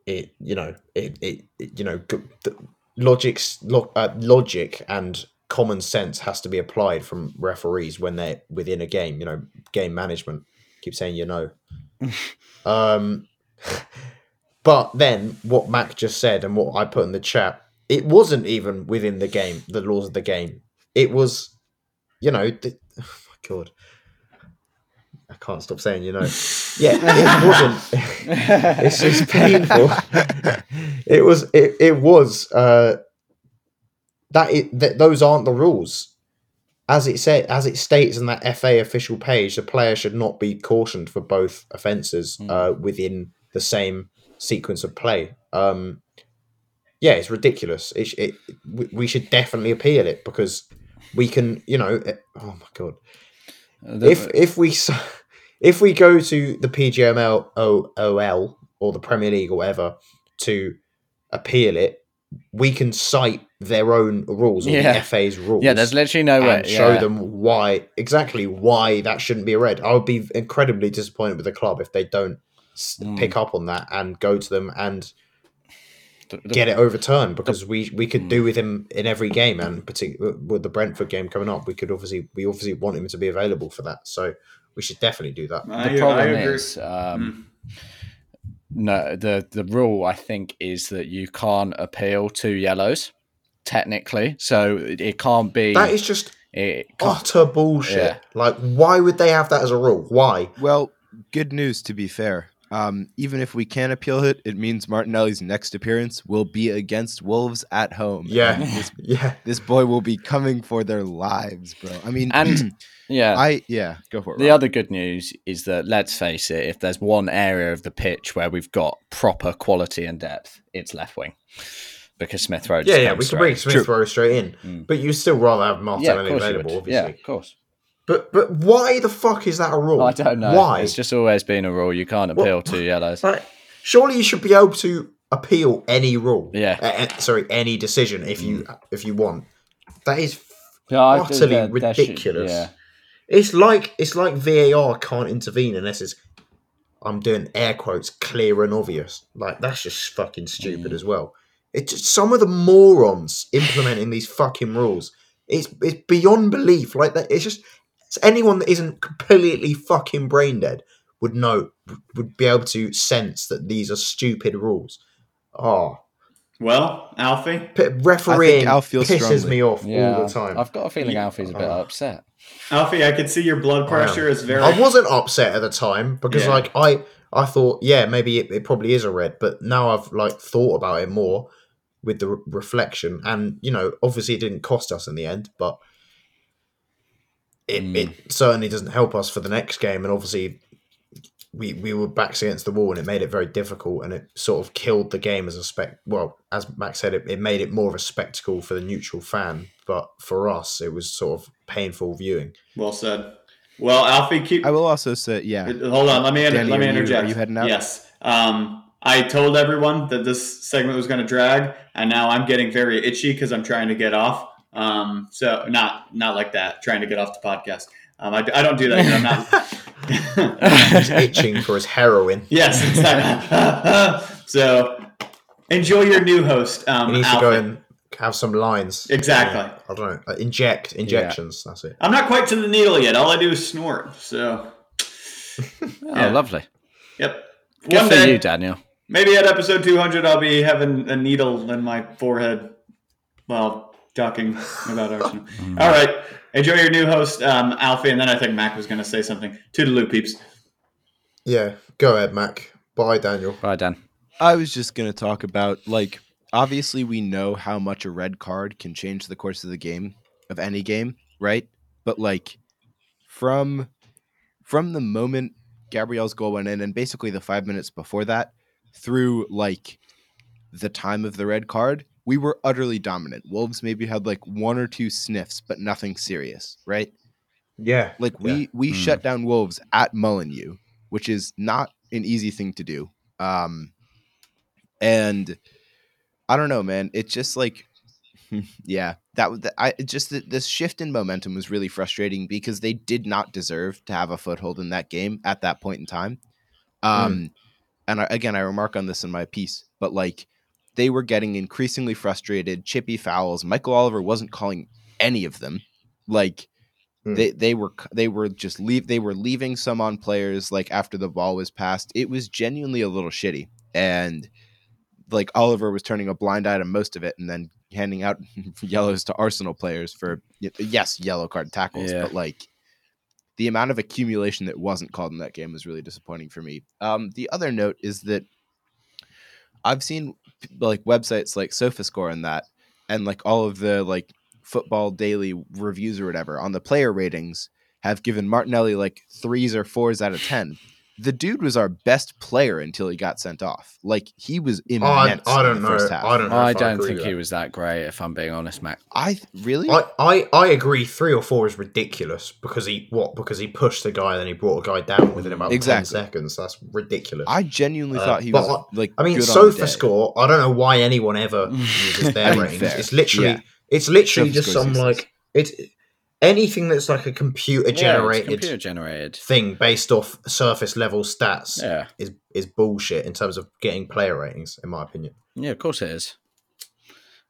it you know it, it, it you know the logic's lo- uh, logic and common sense has to be applied from referees when they're within a game you know game management keep saying you know <laughs> um <laughs> but then what mac just said and what i put in the chat it wasn't even within the game, the laws of the game. It was, you know, the, <sighs> oh my god, I can't stop saying, you know, yeah, it <laughs> wasn't. <laughs> it's just painful. <laughs> it was, it, it was. Uh, that it that those aren't the rules. As it said, as it states in that FA official page, the player should not be cautioned for both offences Mm. uh, within the same sequence of play. Um, yeah, it's ridiculous. It, it we, we should definitely appeal it because we can, you know. It, oh my god! The- if if we <laughs> if we go to the PGML O- OL or the Premier League or whatever to appeal it, we can cite their own rules or Yeah. the FA's rules. yeah, there's literally no way. show yeah. them why exactly why that shouldn't be a red. I would be incredibly disappointed with the club if they don't Mm. pick up on that and go to them and get it overturned because we we could do with him in every game and particularly with the Brentford game coming up we could obviously we obviously want him to be available for that so we should definitely do that I, the problem I agree. is, um, Mm. no, the the rule I think is that you can't appeal to yellows, technically. So it, it can't be. that is just it utter bullshit Yeah. like why would they have that as a rule why Well, good news to be fair. Um, even if we can't appeal it, it means Martinelli's next appearance will be against Wolves at home. Yeah. This, <laughs> yeah this boy will be coming for their lives, bro. I mean, And- <clears throat> yeah. I yeah, go for it. the Rob. other good news is that let's face it, if there's one area of the pitch where we've got proper quality and depth, it's left wing. Because Smith Rowe. yeah yeah came we can straight. bring Smith Rowe straight in Mm. but you still rather have Martinelli of course you available obviously Yeah, of course. But but why the fuck is that a rule I don't know. why It's just always been a rule. You can't What- appeal two yellows. Like, surely you should be able to appeal any rule. Yeah. Mm. Uh, sorry, any decision if you if you want. That is utterly there- there should- ridiculous. yeah. It's like it's like VAR can't intervene unless it's I'm doing air quotes clear and obvious. Like that's just fucking stupid Mm. as well. It's just some of the morons implementing these fucking rules. It's it's beyond belief. Like that. It's just it's anyone that isn't completely fucking brain dead would know would be able to sense that these are stupid rules. Oh, Well, Alfie, p- refereeing Al feels pisses strongly. me off Yeah, all the time. I've got a feeling Yeah. Alfie's a bit Oh. upset. Alfie, I can see your blood pressure is very. I wasn't upset at the time because Yeah. like I I thought yeah maybe it, it probably is a red, but now I've like thought about it more with the re- reflection, and you know obviously it didn't cost us in the end, but it, Mm. it certainly doesn't help us for the next game, and obviously. We, we were backs against the wall and it made it very difficult and it sort of killed the game as a spec well as Max said it, it made it more of a spectacle for the neutral fan but for us it was sort of painful viewing Well said. Well, Alfie, keep. I will also say, yeah. Hold on, let me Danny, let me are you- interject. are you heading out? Yes. Um, I told everyone that this segment was going to drag, and now I'm getting very itchy because I'm trying to get off. Um, so not not like that, trying to get off the podcast. Um, I, I don't do that. I'm not. <laughs> He's itching for his heroin yes, it's that. <laughs> so enjoy your new host, um, He needs Alfie. to go and have some lines. Exactly. Yeah, I don't know. Uh, inject injections. That's it. I'm not quite to the needle yet. All I do is snort. So, <laughs> Oh, lovely. yep. Good One for day, you, Daniel. maybe at episode 200, I'll be having a needle in my forehead while talking about Arsenal. <laughs> All right. Enjoy your new host, um, Alfie, and then I think Mac was going to say something. Toodaloo, peeps. Yeah. Go ahead, Mac. Bye, Daniel. Bye, Dan. I was just going to talk about like obviously we know how much a red card can change the course of the game of any game, right? But like from from the moment Gabriel's goal went in and basically the 5 minutes before that through like the time of the red card, we were utterly dominant. Wolves maybe had like one or two sniffs, but nothing serious, right? Yeah. Like we Yeah. we Hmm. shut down Wolves at Molineux, which is not an easy thing to do. Um and I don't know, man. It's just like <laughs> yeah, that was the- I just th- this shift in momentum was really frustrating because they did not deserve to have a foothold in that game at that point in time. Um and I, again, I remark on this in my piece, but like they were getting increasingly frustrated, chippy fouls. Michael Oliver wasn't calling any of them. Like Hmm. they they were they were just leave they were leaving some on players like after the ball was passed. It was genuinely a little shitty, and like Oliver was turning a blind eye to most of it and then handing out <laughs> yellows to Arsenal players for yes, yellow card tackles, Yeah. but like the amount of accumulation that wasn't called in that game was really disappointing for me. Um, the other note is that I've seen like websites like SofaScore and that, and like all of the like football daily reviews or whatever on the player ratings have given Martinelli like threes or fours out of ten. The dude was our best player until he got sent off. Like he was I, immense. I in don't the know. First half. I don't know. I don't agree think with he was that great, if I'm being honest, Mac. I really. I, I, I agree. Three or four is ridiculous because he what? Because he pushed the guy, and then he brought a guy down within about Exactly. ten seconds. That's ridiculous. I genuinely Uh, thought he but was like. I mean, good on the day. SofaScore. I don't know why anyone ever <laughs> uses their I mean, ratings. fair. It's literally, Yeah. it's literally just some useless. like it's anything that's like a computer generated computer generated. thing based off surface level stats Yeah, is is bullshit in terms of getting player ratings, in my opinion. yeah, of course it is.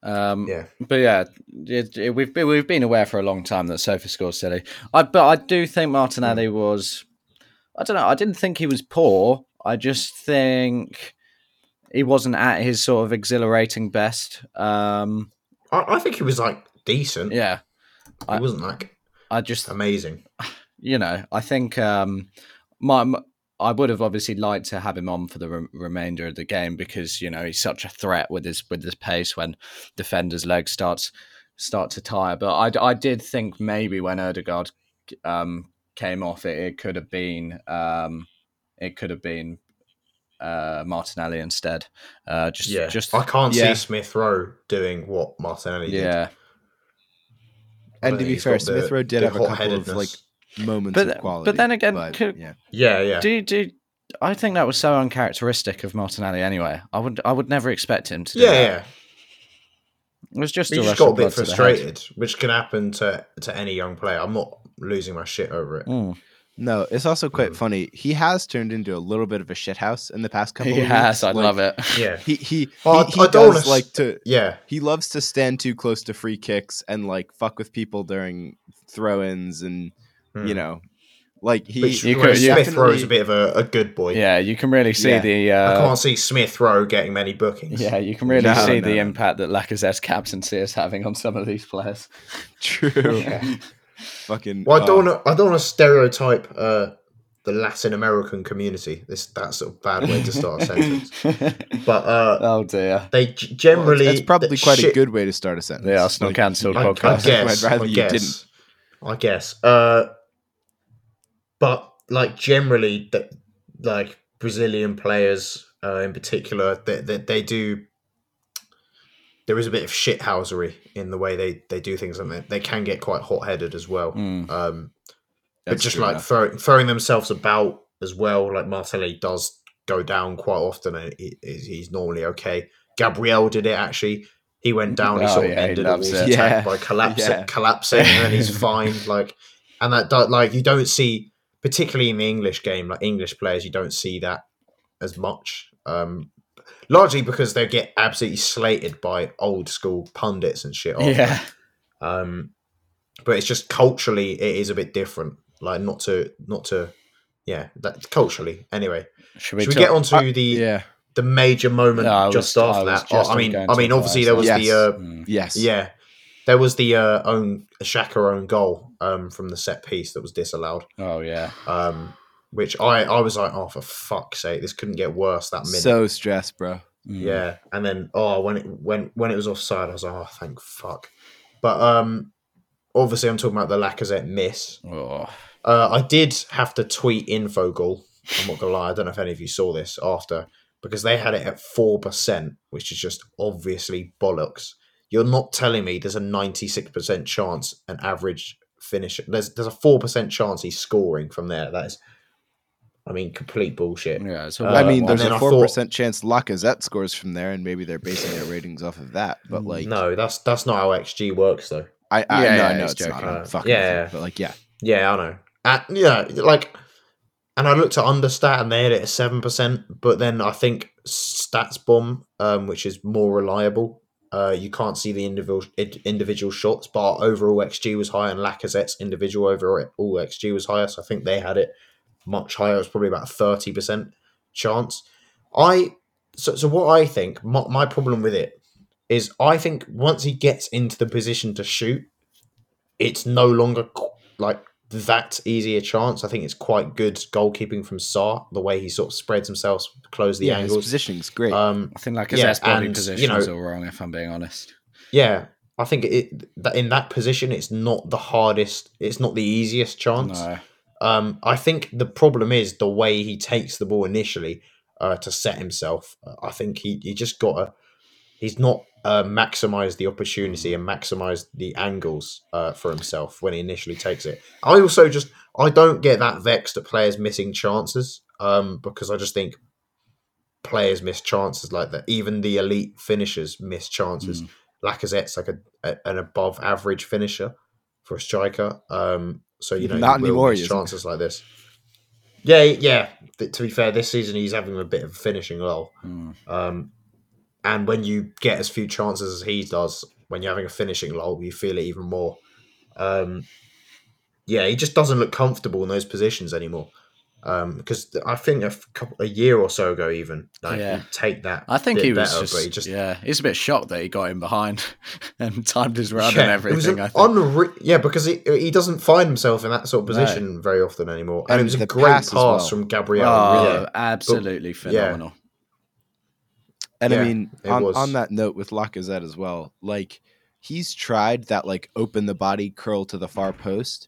Um, Yeah, But yeah, it, it- we've been we've been aware for a long time that Sofa score's silly. I but I do think Martinelli was. I don't know. I didn't think he was poor. I just think he wasn't at his sort of exhilarating best. Um, I, I think he was like decent. yeah, I- wasn't like I just amazing. you know I think um, my. m- I would have obviously liked to have him on for the re- remainder of the game because you know he's such a threat with his with his pace when defenders' legs starts start to tire. But I, I did think maybe when Ødegaard um, came off, it, it could have been um, it could have been uh, Martinelli instead. Uh, just Yeah, just I can't Yeah. see Smith Rowe doing what Martinelli did. yeah. I And don't to be fair, the- Smith Rowe did have a couple of like moments But of quality. but then again, but, could- yeah. yeah, yeah. Do do I think that was so uncharacteristic of Martinelli. Anyway, I would I would never expect him to. Do yeah, that. yeah. It was just He just got a bit blood to the head. frustrated, which can happen to to any young player. I'm not losing my shit over it. Mm. No, it's also quite funny. He has turned into a little bit of a shithouse in the past <laughs> couple. He of has. weeks. I Like, love it. Yeah, <laughs> He he Oh, he, he does wanna like to. yeah. He loves to stand too close to free kicks and like fuck with people during throw-ins and Hmm. you know, like he. Which You where could- you Smith definitely- Rowe's a bit of a, a good boy. Yeah, you can really see Yeah. the. I Uh, can't see Smith Rowe getting many bookings. yeah, you can really No, see no, the impact that Lacazette's captaincy is having on some of these players. True. <laughs> Fucking. Well, I uh, don't want to. I don't want to stereotype uh, the Latin American community. This that's a bad way to start a <laughs> sentence. But uh, oh dear. they g- well, generally. It's probably the quite a good way to start a sentence. The Arsenal Like, cancelled I, I podcast. guess. <laughs> I'd rather I you guess. didn't. I guess. Uh, but like generally, that like Brazilian players uh, in particular, they, they they do. There is a bit of shithousery in the way they, they do things, and they, they can get quite hot headed as well. Mm. Um, but That's just like enough. throw, throwing themselves about as well. Like Martelli does go down quite often, and he, he's he's normally okay. Gabriel did it actually. He went down. He Oh, sort of yeah, ended loves Wolves attack by collapsing, <laughs> Yeah. collapsing, and then he's <laughs> fine. Like, and that like you don't see, particularly in the English game, like English players, you don't see that as much. Um, largely because they get absolutely slated by old school pundits and shit. after. Yeah. Um, but it's just culturally, it is a bit different. Like not to, not to, yeah, that culturally. Anyway, Should we, should we get talk- on to I- the yeah. the major moment No, I was- just I after that? just Oh, I mean, I mean, obviously there was that. the uh, Mm. Yes. yeah, there was the uh, own Xhaka own goal um, from the set piece that was disallowed. Oh yeah. Um, which I I was like, oh for fuck's sake, this couldn't get worse that minute. So stressed, bro. Mm. Yeah, and then oh, when it when when it was offside, I was like, oh, thank fuck. But um, obviously, I'm talking about the Lacazette miss. Oh. Uh, I did have to tweet Infogol. I'm not gonna lie, I don't know if any of you saw this after because they had it at four percent, which is just obviously bollocks. You're not telling me there's a 96 percent chance an average finish. There's there's a four percent chance he's scoring from there. That is, I mean, complete bullshit. Yeah. So Uh, I mean, there's a four thought- percent chance Lacazette scores from there, and maybe they're basing their ratings off of that. But like, No, that's that's not how XG works though. I, I Yeah, no, yeah, I know he's it's not. joking. Uh, fucking yeah. with but like, yeah, Yeah, I know. Uh, yeah, like, and I looked at Understat and they had it at seven percent, but then I think StatsBomb, um, which is more reliable, uh, you can't see the individual individual shots, but our overall XG was higher, and Lacazette's individual overall XG was higher, so I think they had it much higher. It was probably about thirty percent chance. I so, so what I think, my, my problem with it is, I think once he gets into the position to shoot, it's no longer like that easy a chance. I think it's quite good goalkeeping from Sá, the way he sort of spreads himself, close the yeah, his angles. positioning's great. Um, I think like his Yeah, body and, position you know- is all wrong. If I'm being honest. yeah, I think it that in that position, it's not the hardest, it's not the easiest chance. No. Um, I think the problem is the way he takes the ball initially uh, to set himself. Uh, I think he, he just got a he's not uh, maximized the opportunity and maximized the angles uh, for himself when he initially takes it. I also just, I don't get that vexed at players missing chances um, because I just think players miss chances like that. Even the elite finishers miss chances. Mm. Lacazette's like a, a an above average finisher for a striker. Um, so you know, Not he anymore, miss he isn't. chances like this. Yeah, yeah. To be fair, this season he's having a bit of a finishing lull. Mm. Um, and when you get as few chances as he does, when you're having a finishing lull, you feel it even more. Um, yeah, he just doesn't look comfortable in those positions anymore. Um, because I think a, f- couple, a year or so ago, even like, Yeah. he'd take that. I think bit he was better, just, but he just yeah. He's a bit shocked that he got him behind <laughs> and timed his run Yeah, and it was everything. I think. unre- yeah, because he he doesn't find himself in that sort of No. position very often anymore. And, And it was a great pass pass well. from Gabriel. oh, yeah. absolutely phenomenal. And Yeah, I mean, on, on that note with Lacazette as well, like he's tried that like open the body curl to the far post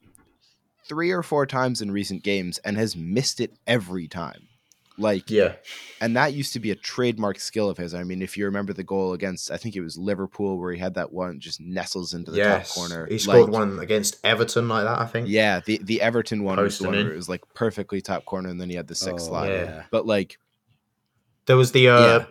three or four times in recent games and has missed it every time. Like, yeah, and that used to be a trademark skill of his. I mean, if you remember the goal against, I think it was Liverpool, where he had that one just nestles into the yes. top corner. He scored Like, one against Everton like that, I think. Yeah, the the Everton one was the one where it was like perfectly top corner, and then he had the six Oh, slide. yeah. But like, There was the. Uh, Yeah.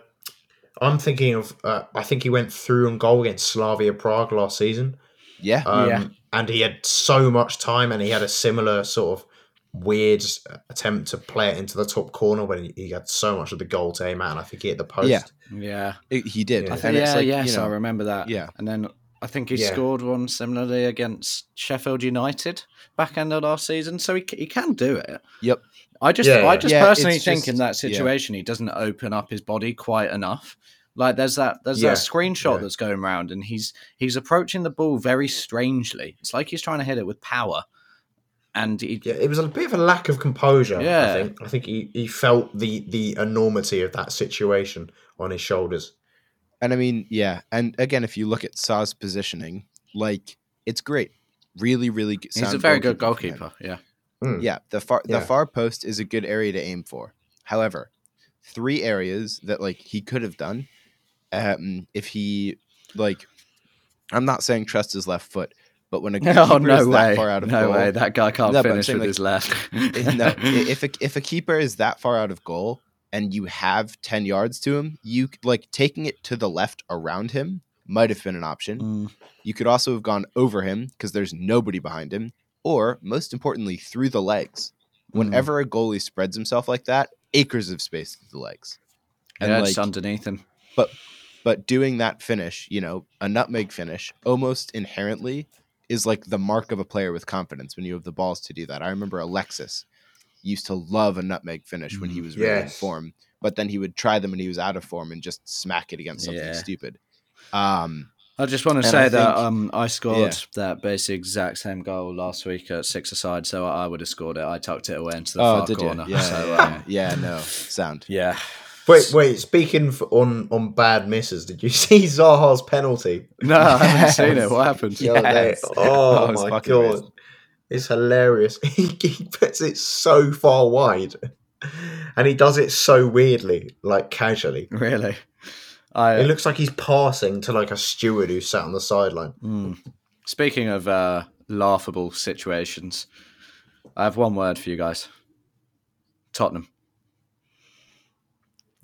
I'm thinking of. Uh, I think he went through on goal against Slavia Prague last season. Yeah, Um, Yeah. And he had so much time, and he had a similar sort of weird attempt to play it into the top corner when he, he had so much of the goal to aim at, and I think he hit the post. Yeah. Yeah. it- he did. Yeah. I And think, it's yeah, like, yes, you know, I remember that. yeah. And then I think he Yeah. scored one similarly against Sheffield United back end of last season. So he, he can do it. Yep. I just, Yeah, I just Yeah, personally think just- in that yeah. situation he doesn't open up his body quite enough. Like there's that there's Yeah, that screenshot yeah. that's going around, and he's he's approaching the ball very strangely. It's like he's trying to hit it with power, and he, Yeah, it was a bit of a lack of composure. Yeah. I think. I think he, he felt the the enormity of that situation on his shoulders. And I mean, yeah. And again, if you look at Sá's positioning, like it's great. Really, really good. he's a sound very good goalkeeper. Yeah, Mm. Yeah, the far Yeah. the far post is a good area to aim for. However, three areas that like he could have done, um, if he like, I'm not saying trust his left foot, but when a <laughs> oh keeper no is that way, far out of no goal, way, that guy can't No, finish saying, with like, his left. Eh, no, <laughs> if a, if a keeper is that far out of goal and you have 10 yards to him, you like taking it to the left around him might have been an option. Mm, You could also have gone over him because there's nobody behind him, or most importantly, through the legs. mm. Whenever a goalie spreads himself like that, acres of space through the legs. And yeah, like, underneath him. but doing that finish, you know, a nutmeg finish, almost inherently is like the mark of a player with confidence when you have the balls to do that. I remember Alexis used to love a nutmeg finish when he was really in form, but then he would try them when he was out of form and just smack it against something Yeah. stupid. Um, I just want to say I that think- um, I scored yeah. that basic exact same goal last week at six aside, so I would have scored it. I tucked it away into the oh, far did corner. you? <laughs> Yeah, so, yeah, um, yeah, no, sound. yeah. Wait, wait. Speaking f on on bad misses, did you <laughs> see Zaha's penalty? No, I haven't seen it. What happened? the other day? Yes. <laughs> Oh <laughs> That my god, amazing. it's hilarious. he, he puts it so far wide, and he does it so weirdly, like casually. Really? I It looks like he's passing to like a steward who sat on the sideline. Mm. Speaking of uh, laughable situations, I have one word for you guys. Tottenham.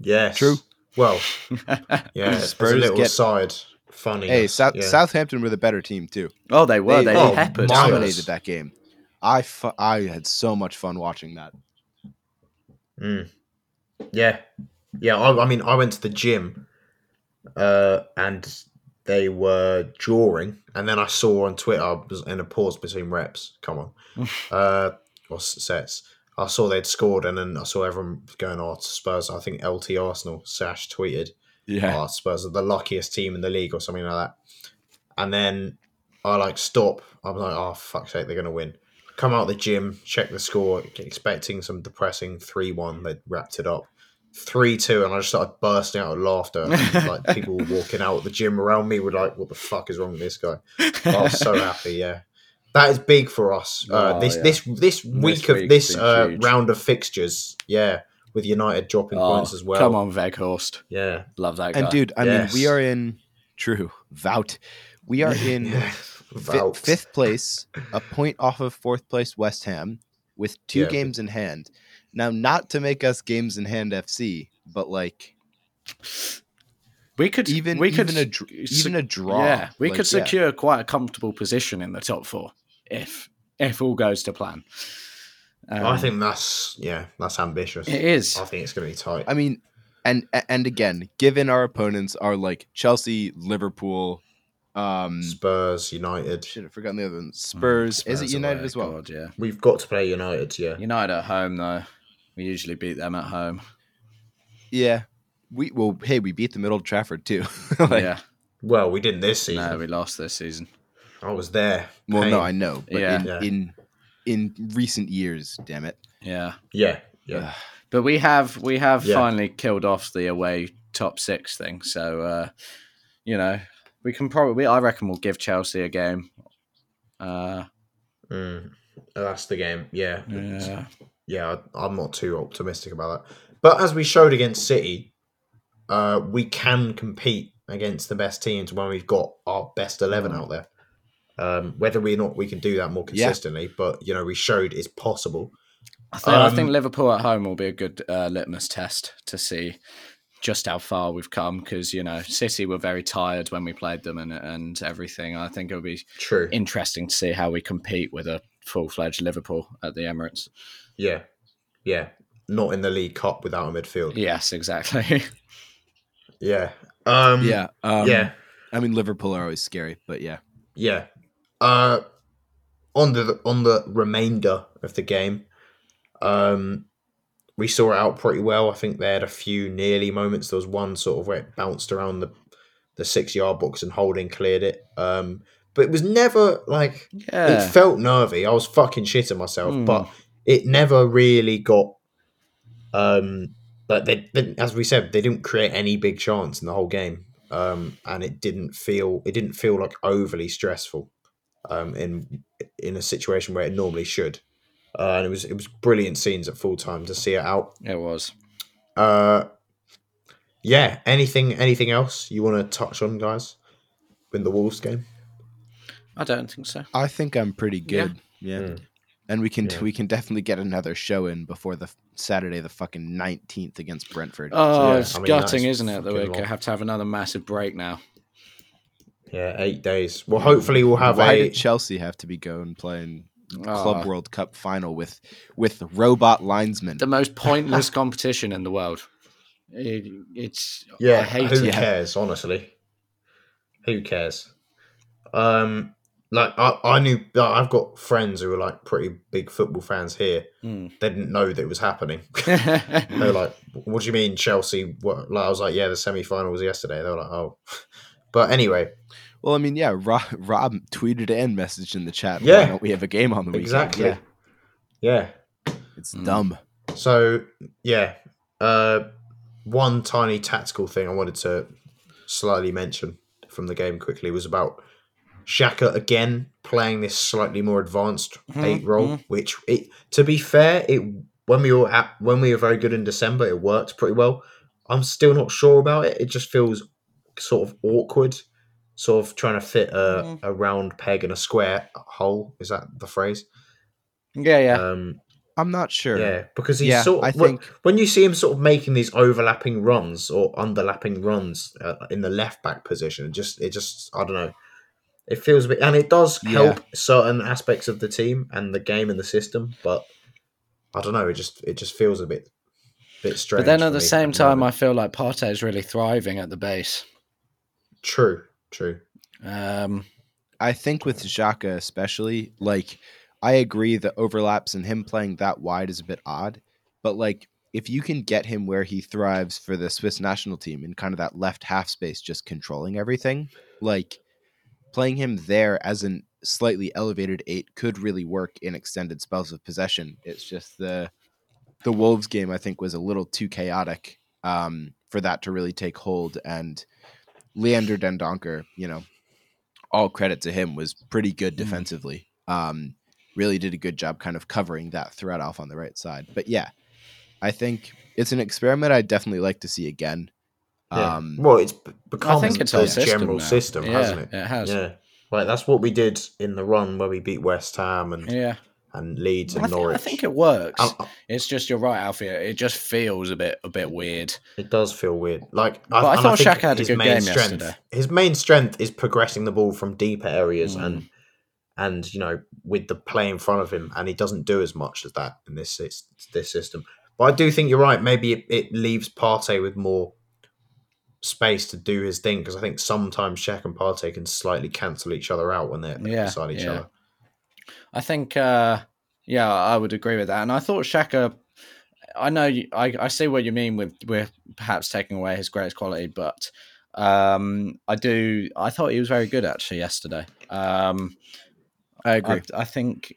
Yes, True. Well, <laughs> yeah, as a little get- side funny. Hey, South, yeah. Southampton were the better team too. oh, they were. They, They- oh, peppered. Dominated that game. I fu- I had so much fun watching that. Mm. Yeah, yeah. I, I mean, I went to the gym, uh, and they were drawing, and then I saw on Twitter I was in a pause between reps. Come on, <laughs> uh, or sets. I saw they'd scored, and then I saw everyone going, "Oh, Spurs." I think LT Arsenal Sash tweeted, Yeah. "Oh, Spurs are the luckiest team in the league," or something like that. And then I like stop. I'm like, "Oh, fuck's sake, they're gonna win." Come out the gym, check the score, expecting some depressing three-one. They wrapped it up. Three two, and I just started bursting out of laughter. And, <laughs> like people walking out of the gym around me were like, "What the fuck is wrong with this guy?" I was so happy. Yeah, that is big for us. Uh, Oh, this yeah. this this week of this uh, round of fixtures. Yeah, with United dropping Oh, points as well. Come on, Weghorst. Yeah, Love that guy. And dude, I Yes. mean, we are in true vout. We are <laughs> in Yeah. fi- fifth place, a point off of fourth place West Ham, with two Yeah, but- games in hand. Now, not to make us games in hand FC, but like we could even we could even a even a draw. Yeah, we like, could yeah. secure quite a comfortable position in the top four if if all goes to plan. Um, I think that's yeah, that's ambitious. it is. I think it's going to be tight. I mean, and and again, given our opponents are like Chelsea, Liverpool, um, Spurs, United. should have forgotten the other one. Spurs. is Mm, Spurs it United away, as well? God, yeah. We've got to play United. Yeah, United at home though. We usually beat them at home. Yeah. We well, hey, we beat the Middle Old Trafford too. <laughs> Like, yeah. well, we didn't this season. No, we lost this season. I was there. Well, Pain. no, I know, but Yeah. in, Yeah. in in recent years, damn it. Yeah. yeah, yeah. But we have we have Yeah. finally killed off the away top six thing. So uh, you know, we can probably I reckon we'll give Chelsea a game. Uh Mm. That's the game. Yeah, yeah. yeah. I- I'm not too optimistic about that. But as we showed against City, uh, we can compete against the best teams when we've got our best eleven Mm. out there. Um, whether we or not we can do that more Yeah. consistently, but you know we showed it's possible. I think, I think Um, Liverpool at home will be a good uh, litmus test to see just how far we've come because you know City were very tired when we played them and and everything. I think it'll be True. interesting to see how we compete with a full fledged Liverpool at the Emirates. yeah, yeah. Not in the League Cup without a midfield. Yes, exactly. <laughs> Yeah. Um, yeah. Um, yeah. I mean, Liverpool are always scary, but yeah. Yeah. Uh, on the on the remainder of the game, um, we saw it out pretty well. I think they had a few nearly moments. There was one sort of where it bounced around the the six yard box and Holding cleared it. Um, but it was never like yeah. it felt nervy. I was fucking shitting myself, Hmm. but it never really got. Um, but they, they, as we said, they didn't create any big chance in the whole game, um, and it didn't feel it didn't feel like overly stressful, um, in in a situation where it normally should. Uh, and it was it was brilliant scenes at full time to see it out. It was. Uh, yeah. Anything anything else you want to touch on, guys, in the Wolves game? I don't think so. I think I'm pretty Yeah. good. Yeah. Mm. And we can Yeah. we can definitely get another show in before the Saturday, the fucking nineteenth against Brentford. Oh, yeah, it's I mean, gutting, that's isn't it? That we fucking long. have to have another massive break now. Yeah, eight days. Well, hopefully we'll have Why a did Chelsea have to be going playing Club Oh, World Cup final with with robot linesmen? the most pointless <laughs> competition in the world. It, it's Yeah, I hate who it. cares? Honestly, who cares? Um, like I, I knew like, I've got friends who are like pretty big football fans here. Mm. They didn't know that it was happening. <laughs> they were like, "What do you mean, Chelsea?" What? Like, I was like, "Yeah, the semi final was yesterday." They were like, "Oh," but anyway, Well, I mean, yeah, Rob, Rob tweeted and messaged in the chat. Yeah. Why don't we have a game on the weekend? exactly. Yeah, Yeah. it's Mm. dumb. So yeah, uh, one tiny tactical thing I wanted to slightly mention from the game quickly was about Xhaka again playing this slightly more advanced Mhm, eight role, mhm. which it to be fair, it when we were at when we were very good in December, it worked pretty well. I'm still not sure about it. It just feels sort of awkward, sort of trying to fit a, Mhm. a round peg in a square hole. Is that the phrase? yeah, yeah. Um, I'm not sure. yeah, because he's Yeah, sort of I think- when you see him sort of making these overlapping runs or underlapping runs uh, in the left back position, it just it just I don't know. It feels a bit, and it does help certain aspects of the team and the game and the system, but I don't know. It just it just feels a bit bit strange. but then at the same time, I feel like Partey is really thriving at the base. True, true. Um, I think with Xhaka especially, like I agree the overlaps and him playing that wide is a bit odd, but like if you can get him where he thrives for the Swiss national team in kind of that left half space, just controlling everything, like playing him there as an slightly elevated eight could really work in extended spells of possession. It's just the the Wolves game I think was a little too chaotic um, for that to really take hold. And Leander Dendoncker, you know, all credit to him, was pretty good defensively. Um, really did a good job kind of covering that threat off on the right side. But yeah, I think it's an experiment I'd definitely like to see again. Yeah. Um, well, it's b- become think it's the system general now. system, Yeah, hasn't it? it has. Yeah, like that's what we did in the run where we beat West Ham and Yeah, and Leeds and I think, Norwich. I think it works. I- I- it's just you're right, Alfie. It just feels a bit a bit weird. It does feel weird. Like, But I thought think Xhaka had a his good main game strength, yesterday. His main strength is progressing the ball from deeper areas Mm. and and you know with the play in front of him, and he doesn't do as much as that in this this system. But I do think you're right. Maybe it, it leaves Partey with more space to do his thing because I think sometimes Shaq and Partey can slightly cancel each other out when they're Yeah, beside each yeah. other. I think, uh, yeah, I would agree with that. And I thought Xhaka. I know you, I, I see what you mean with with perhaps taking away his greatest quality, but um, I do. I thought he was very good actually yesterday. Um, I agree. I, I think,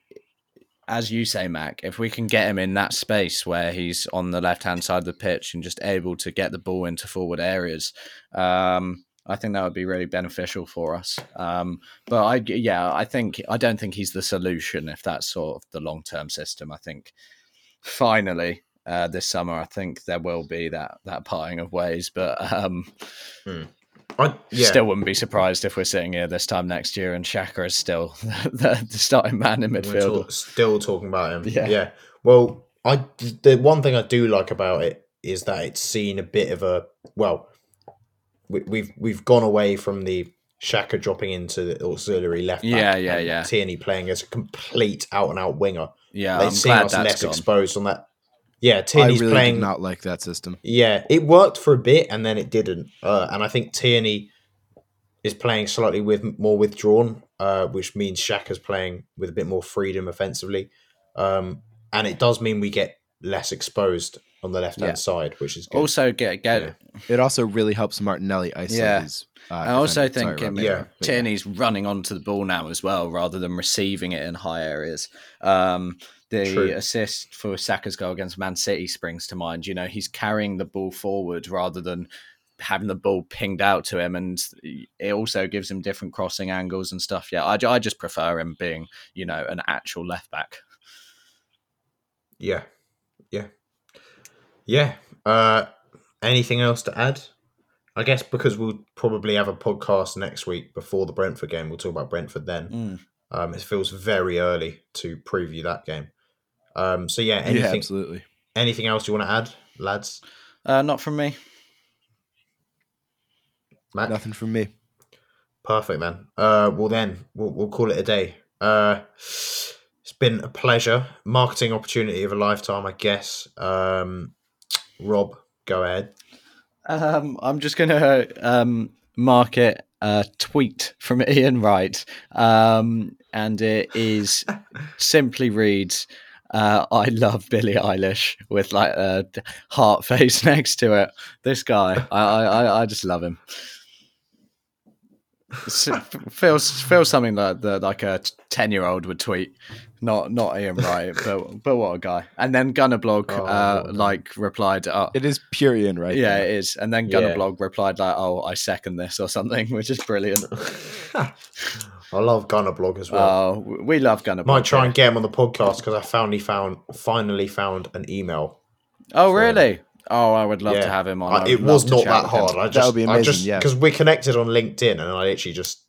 as you say, Mac, if we can get him in that space where he's on the left hand side of the pitch and just able to get the ball into forward areas, um, I think that would be really beneficial for us. Um, but I, yeah, I think I don't think he's the solution if that's sort of the long term system. I think finally. Uh, this summer, I think there will be that that parting of ways, but um, I, yeah, still wouldn't be surprised if we're sitting here this time next year and Xhaka is still <laughs> the, the starting man in midfield. talk- still talking about him. Yeah. Yeah. Well, I the one thing I do like about it is that it's seen a bit of a well, we, we've we've gone away from the Xhaka dropping into the auxiliary left. back Yeah, yeah, and yeah. Tierney playing as a complete out and out winger. Yeah, They've I'm seen glad us that's less gone. exposed on that. Yeah, I Tierney's really playing did not like that system. yeah, it worked for a bit and then it didn't. Uh, and I think Tierney is playing slightly with more withdrawn, uh, which means Xhaka's playing with a bit more freedom offensively. Um, and it does mean we get less exposed on the left hand Yeah. side, which is good. Also, get get. Yeah. It also really helps Martinelli isolate Yeah. his. Uh, I also defender. think Sorry, Rob. Yeah. Tierney's running onto the ball now as well, rather than receiving it in high areas. Um, the True. assist for Saka's goal against Man City springs to mind. You know, he's carrying the ball forward rather than having the ball pinged out to him, and it also gives him different crossing angles and stuff. Yeah, I, I just prefer him being, you know, an actual left back. Yeah. Yeah. Yeah. Uh, anything else to add? I guess because we'll probably have a podcast next week before the Brentford game. We'll talk about Brentford then. Mm. Um, it feels very early to preview that game. Um, so yeah, Yeah, anything absolutely. anything else you want to add, lads? Uh, not from me. Matt, Nothing from me. perfect, man. Uh, well then we'll, we'll call it a day. Uh, it's been a pleasure, marketing opportunity of a lifetime, I guess. Um, Rob, go ahead. Um, I'm just gonna um, mark it a tweet from <laughs> Ian Wright, um, and it is <laughs> simply reads, uh, "I love Billie Eilish" with like a heart <laughs> face next to it. This guy, I, I- I just love him. <laughs> Feels feels something like the like a ten year old would tweet, not not Ian Wright, <laughs> but but what a guy. And then Gunnerblog Oh, uh, what a guy. like replied, uh, It is pure Ian, right? yeah, it is. And then Gunner Yeah. Blog replied like, "Oh, I second this" or something, <laughs> which is brilliant. I love Gunner Blog as well. Oh, we love Gunner Blog. Might try and get him on the podcast because I finally found finally found an email. Oh, really? Oh, I would love Yeah. to have him on. I- I it was not that with him. hard. I That just, would be I amazing, just yeah. because we're connected on LinkedIn, and I literally just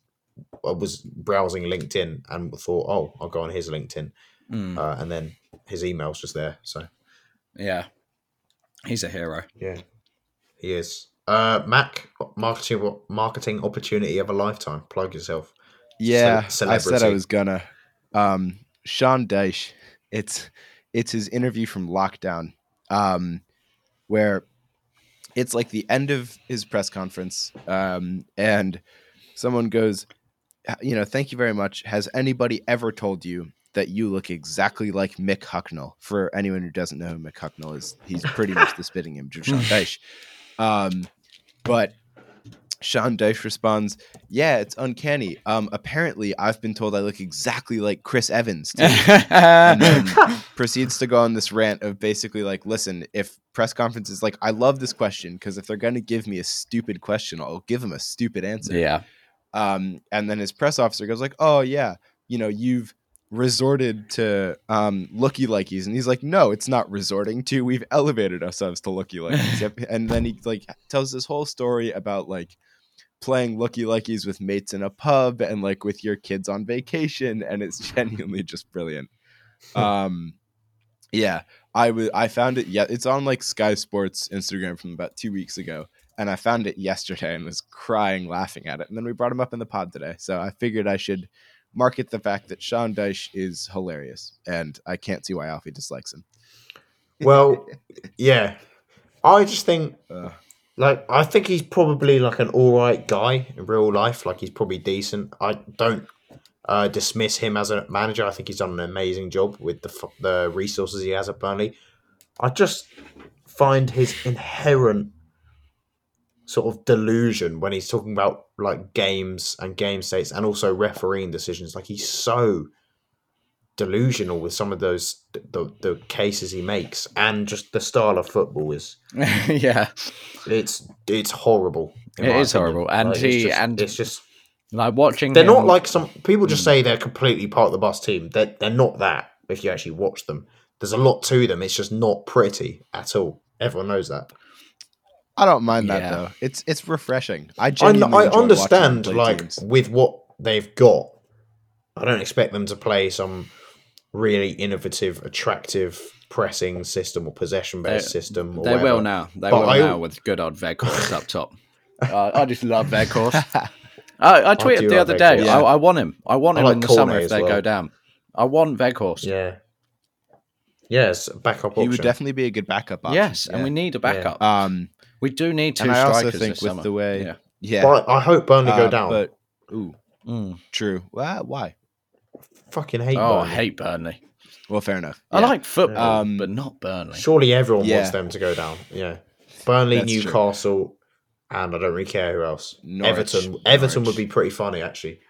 I was browsing LinkedIn and thought, oh, I'll go on his LinkedIn, Mm, uh, and then his email's just there. So yeah, he's a hero. yeah, he is. Uh, Mac, marketing marketing opportunity of a lifetime. Plug yourself. Yeah, Ce- I said I was gonna. Um, Sean Dyche. It's it's his interview from lockdown, um, where it's like the end of his press conference, um, and someone goes, you know, thank you very much. Has anybody ever told you that you look exactly like Mick Hucknall. For anyone who doesn't know who Mick Hucknall is, he's pretty much the spitting image of Sean <laughs> Dyche. Um, but Sean Dyche responds, "Yeah, it's uncanny. Um, apparently, I've been told I look exactly like Chris Evans." too." <laughs> and then proceeds to go on this rant of basically like, listen, if press conferences like, I love this question because if they're going to give me a stupid question, I'll give them a stupid answer. yeah. Um, and then his press officer goes like, oh yeah, you know, you've resorted to um looky likies, and he's like, no, it's not resorting to. We've elevated ourselves to looky likies. <laughs> Yep. and then he like tells this whole story about like playing looky luckies with mates in a pub and like with your kids on vacation, and it's <laughs> genuinely just brilliant. <laughs> Um, yeah, I would. I found it. Yeah, it's on like Sky Sports Instagram from about two weeks ago, and I found it yesterday and was crying laughing at it. And then we brought him up in the pod today, so I figured I should market the fact that Sean Dyche is hilarious, and I can't see why Alfie dislikes him. Well, yeah. I just think, <laughs> Uh, like, I think he's probably like an all right guy in real life. Like, he's probably decent. I don't uh, dismiss him as a manager. I think he's done an amazing job with the the resources he has at Burnley. I just find his inherent sort of delusion when he's talking about like games and game states and also refereeing decisions. Like, he's so delusional with some of those the, the cases he makes and just the style of football is <laughs> yeah. it's it's horrible. in It my is opinion. horrible, and it's he- just, and- it's just Like watching. they're not like some people just Mm. say they're completely part of the bus team. They're they're not that. If you actually watch them, there's a lot to them. It's just not pretty at all. Everyone knows that. I don't mind that Yeah. though. It's it's refreshing. I I, genuinely I enjoy understand like teams. with what they've got. I don't expect them to play some really innovative, attractive pressing system or possession based They- system. Or They will now. They But will I- now with good old Weghorst up top. <laughs> Uh, I just love Weghorst. <laughs> I, I tweeted do the other day. Weghorst. I, I want him. I want I him like in the Cornet summer if they well. go down. I want Weghorst. Yeah. Yes, backup he would definitely be a good backup option. Yes, and we need a backup. um we do need two and I also think this with summer. the way Yeah. yeah, But I hope Burnley go uh, down. But ooh, Mm. true. Well, why? Fucking hate Oh, I hate Burnley. Well, fair enough. I Yeah. like football, Um, but not Burnley. Surely everyone Yeah. wants them to go down. Yeah. Burnley, That's true. Newcastle, and I don't really care who else. Norwich. Everton. Everton would be pretty funny, actually.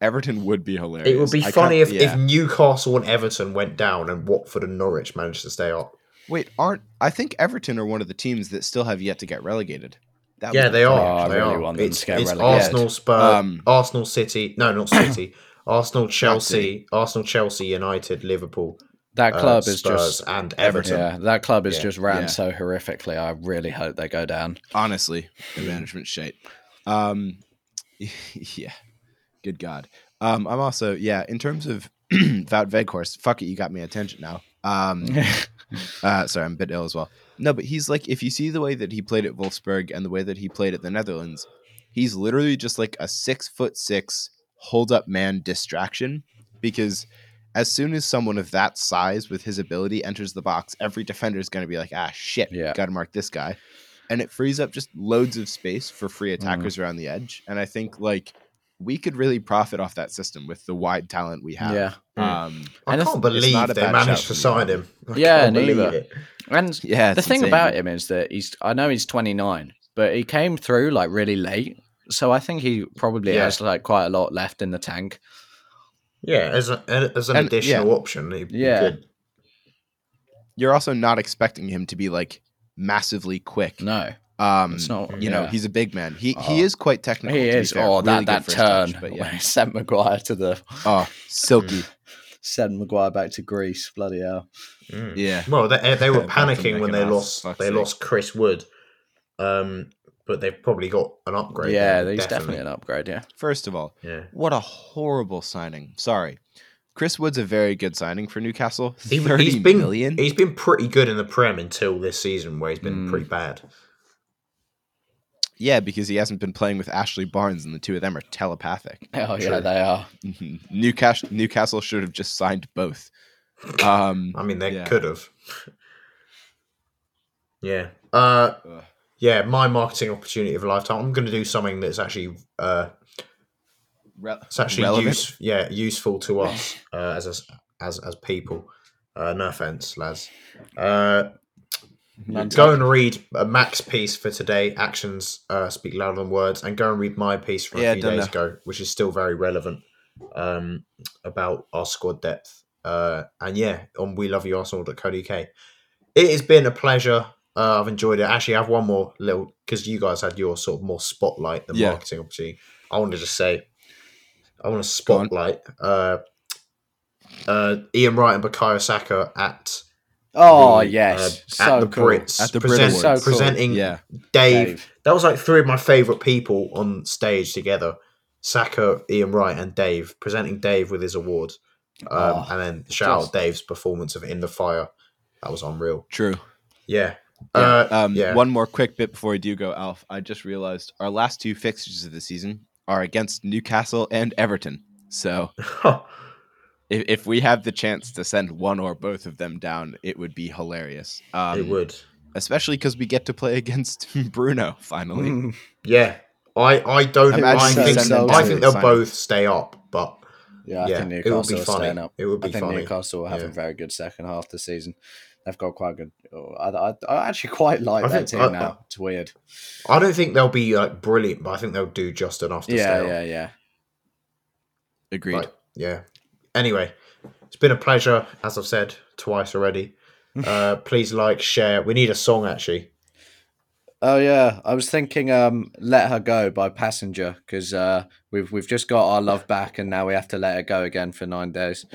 Everton would be hilarious. It would be I funny if, yeah. if Newcastle and Everton went down and Watford and Norwich managed to stay up. Wait, aren't I think Everton are one of the teams that still have yet to get relegated. That Yeah, they Oh, are. I they really are. want them it's to it's. Arsenal, Spurs, Um, Arsenal, City. No, not City. Arsenal, Chelsea, City. Arsenal, Chelsea, United, Liverpool, that uh, club is just and Everton. yeah. That club is Yeah. just ran Yeah. so horrifically. I really hope they go down. honestly the management shite. Um, <laughs> yeah, good God. Um, I'm also yeah. In terms of <clears throat> Wout Weghorst, fuck it, you got me attention now. Um, <laughs> uh, sorry, I'm a bit ill as well. No, but he's like, if you see the way that he played at Wolfsburg and the way that he played at the Netherlands, he's literally just like a six foot six hold up man distraction. Because as soon as someone of that size with his ability enters the box, every defender is going to be like, ah, shit, Yeah. got to mark this guy. And it frees up just loads of space for free attackers around the edge. And I think like we could really profit off that system with the wide talent we have. Yeah. Um, I And can't it's believe not they managed to sign him. I Yeah, can't neither. it. And yeah, the it's thing insane. about him is that he's I know he's 29, but he came through like really late. So I think he probably Yeah. has like quite a lot left in the tank. Yeah, as a, as an And- additional option, he'd be Yeah. good. you're also not expecting him to be like massively quick. No, Um, it's not. you know, he's a big man. He Oh. he is quite technical. he to be is. fair. Oh, Really that that turn touch, but <laughs> when yeah. he sent Maguire to the Oh, silky. sent Maguire back to Greece. Bloody hell. Mm. yeah. Well, they, they were <laughs> panicking when they lost. fuck's They sake. lost Chris Wood, um, but they've probably got an upgrade. yeah, there, he's definitely. an upgrade. Yeah. First of all, Yeah, what a horrible signing. Sorry. Chris Wood's a very good signing for Newcastle. he, Thirty he's been million? he's been pretty good in the Prem until this season, where he's been Mm. pretty bad. Yeah, because he hasn't been playing with Ashley Barnes, and the two of them are telepathic. <laughs> Oh yeah, they are. Mhm. Newcastle Newcastle should have just signed both. <laughs> Um, I mean, they Yeah. could have. yeah. Uh, Ugh. Yeah. My marketing opportunity of a lifetime. I'm going to do something that's actually uh, Re- It's actually use, yeah useful to us <laughs> uh, as as as as people. Uh, no offense, lads. Uh, go and read uh, Mac's piece for today. Actions uh, speak louder than words, and go and read my piece from Yeah, a few days that. ago, which is still very relevant um, about our squad depth. Uh, and yeah, on we love you Arsenal.co.uk. It has been a pleasure. Uh, I've enjoyed it. Actually, I have one more little because you guys had your sort of more spotlight, the Yeah. marketing opportunity. I wanted to just say, I want to spotlight uh, uh, Ian Wright and Bukayo Saka at Oh the, yes, uh, so at the cool. Brits At the present- So cool. presenting Yeah, Dave. Dave. That was like three of my favorite people on stage together: Saka, Ian Wright, and Dave presenting Dave with his award. Um, Oh, and then shout just- out Dave's performance of "In the Fire." That was unreal. true. Yeah. Yeah. Uh, um, yeah. One more quick bit before we do go, Alf. I just realized our last two fixtures of the season are against Newcastle and Everton. So <laughs> if, if we have the chance to send one or both of them down, it would be hilarious. Um, it would. especially because we get to play against <laughs> Bruno finally. Mm. Yeah. I I don't. I so think send I think they'll Simon. both stay up, but Yeah, I Yeah, think it would Newcastle be funny. staying up. It would be I think funny. Newcastle will have a very good second half this season. They've got quite good. oh, I, I, I actually <laughs> quite like I that think- team I- now. It's weird. I don't think they'll be like brilliant. But I think they'll do just enough to Yeah, stay yeah, yeah. Agreed. Like, yeah. Anyway, it's been a pleasure, as I've said twice already. <laughs> Uh, please like, share. We need a song actually. Oh yeah, I was thinking, um, "Let Her Go" by Passenger because uh, we've we've just got our love back, and now we have to let her go again for nine days.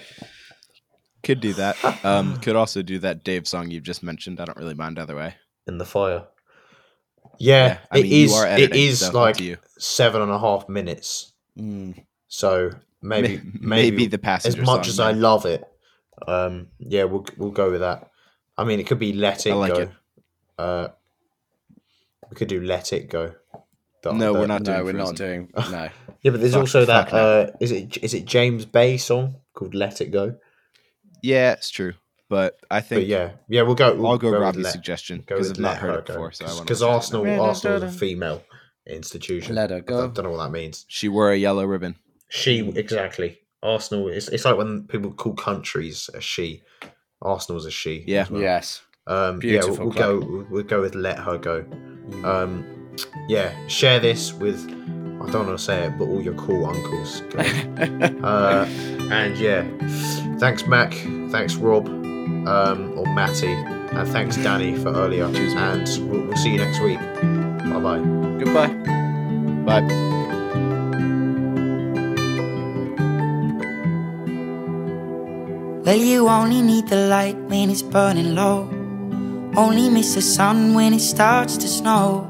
Could do that. Um, <laughs> could also do that Dave song you've just mentioned. I don't really mind either way. in the fire. Yeah, Yeah, it mean, you is. are It editing, is so up like you. seven and a half minutes. Mm. So maybe, maybe, maybe the as much song, as I love it, um, yeah, we'll we'll go with that. I mean, it could be "Let It I like Go." it. Uh, we could do "Let It Go." No, we're not No, doing we're not. Doing. <laughs> No, Yeah, but there's Fuck- also that. Uh, is it is it James Bay song called "Let It Go"? Yeah, it's true. But I think But yeah, yeah, we'll go. We'll I'll go with Robbie's suggestion go because with I've not let heard her it go before. So I because Arsenal Let her Arsenal is a female institution. let her go. I don't know what that means. She wore a yellow ribbon. She exactly. Arsenal is. It's like when people call countries a she. Arsenal's a she. Yeah. well. Yes. Um, Beautiful yeah, we'll, we'll go. We'll, we'll go with let her go. Um, yeah, share this with. I don't want to say it, but all your cool uncles. <laughs> uh, and yeah, thanks Mac. Thanks Rob, um, or Matty, and thanks Danny for earlier. Cheers, and we'll, we'll see you next week. Bye bye. Goodbye. Bye. Well, you only need the light when it's burning low. Only miss the sun when it starts to snow.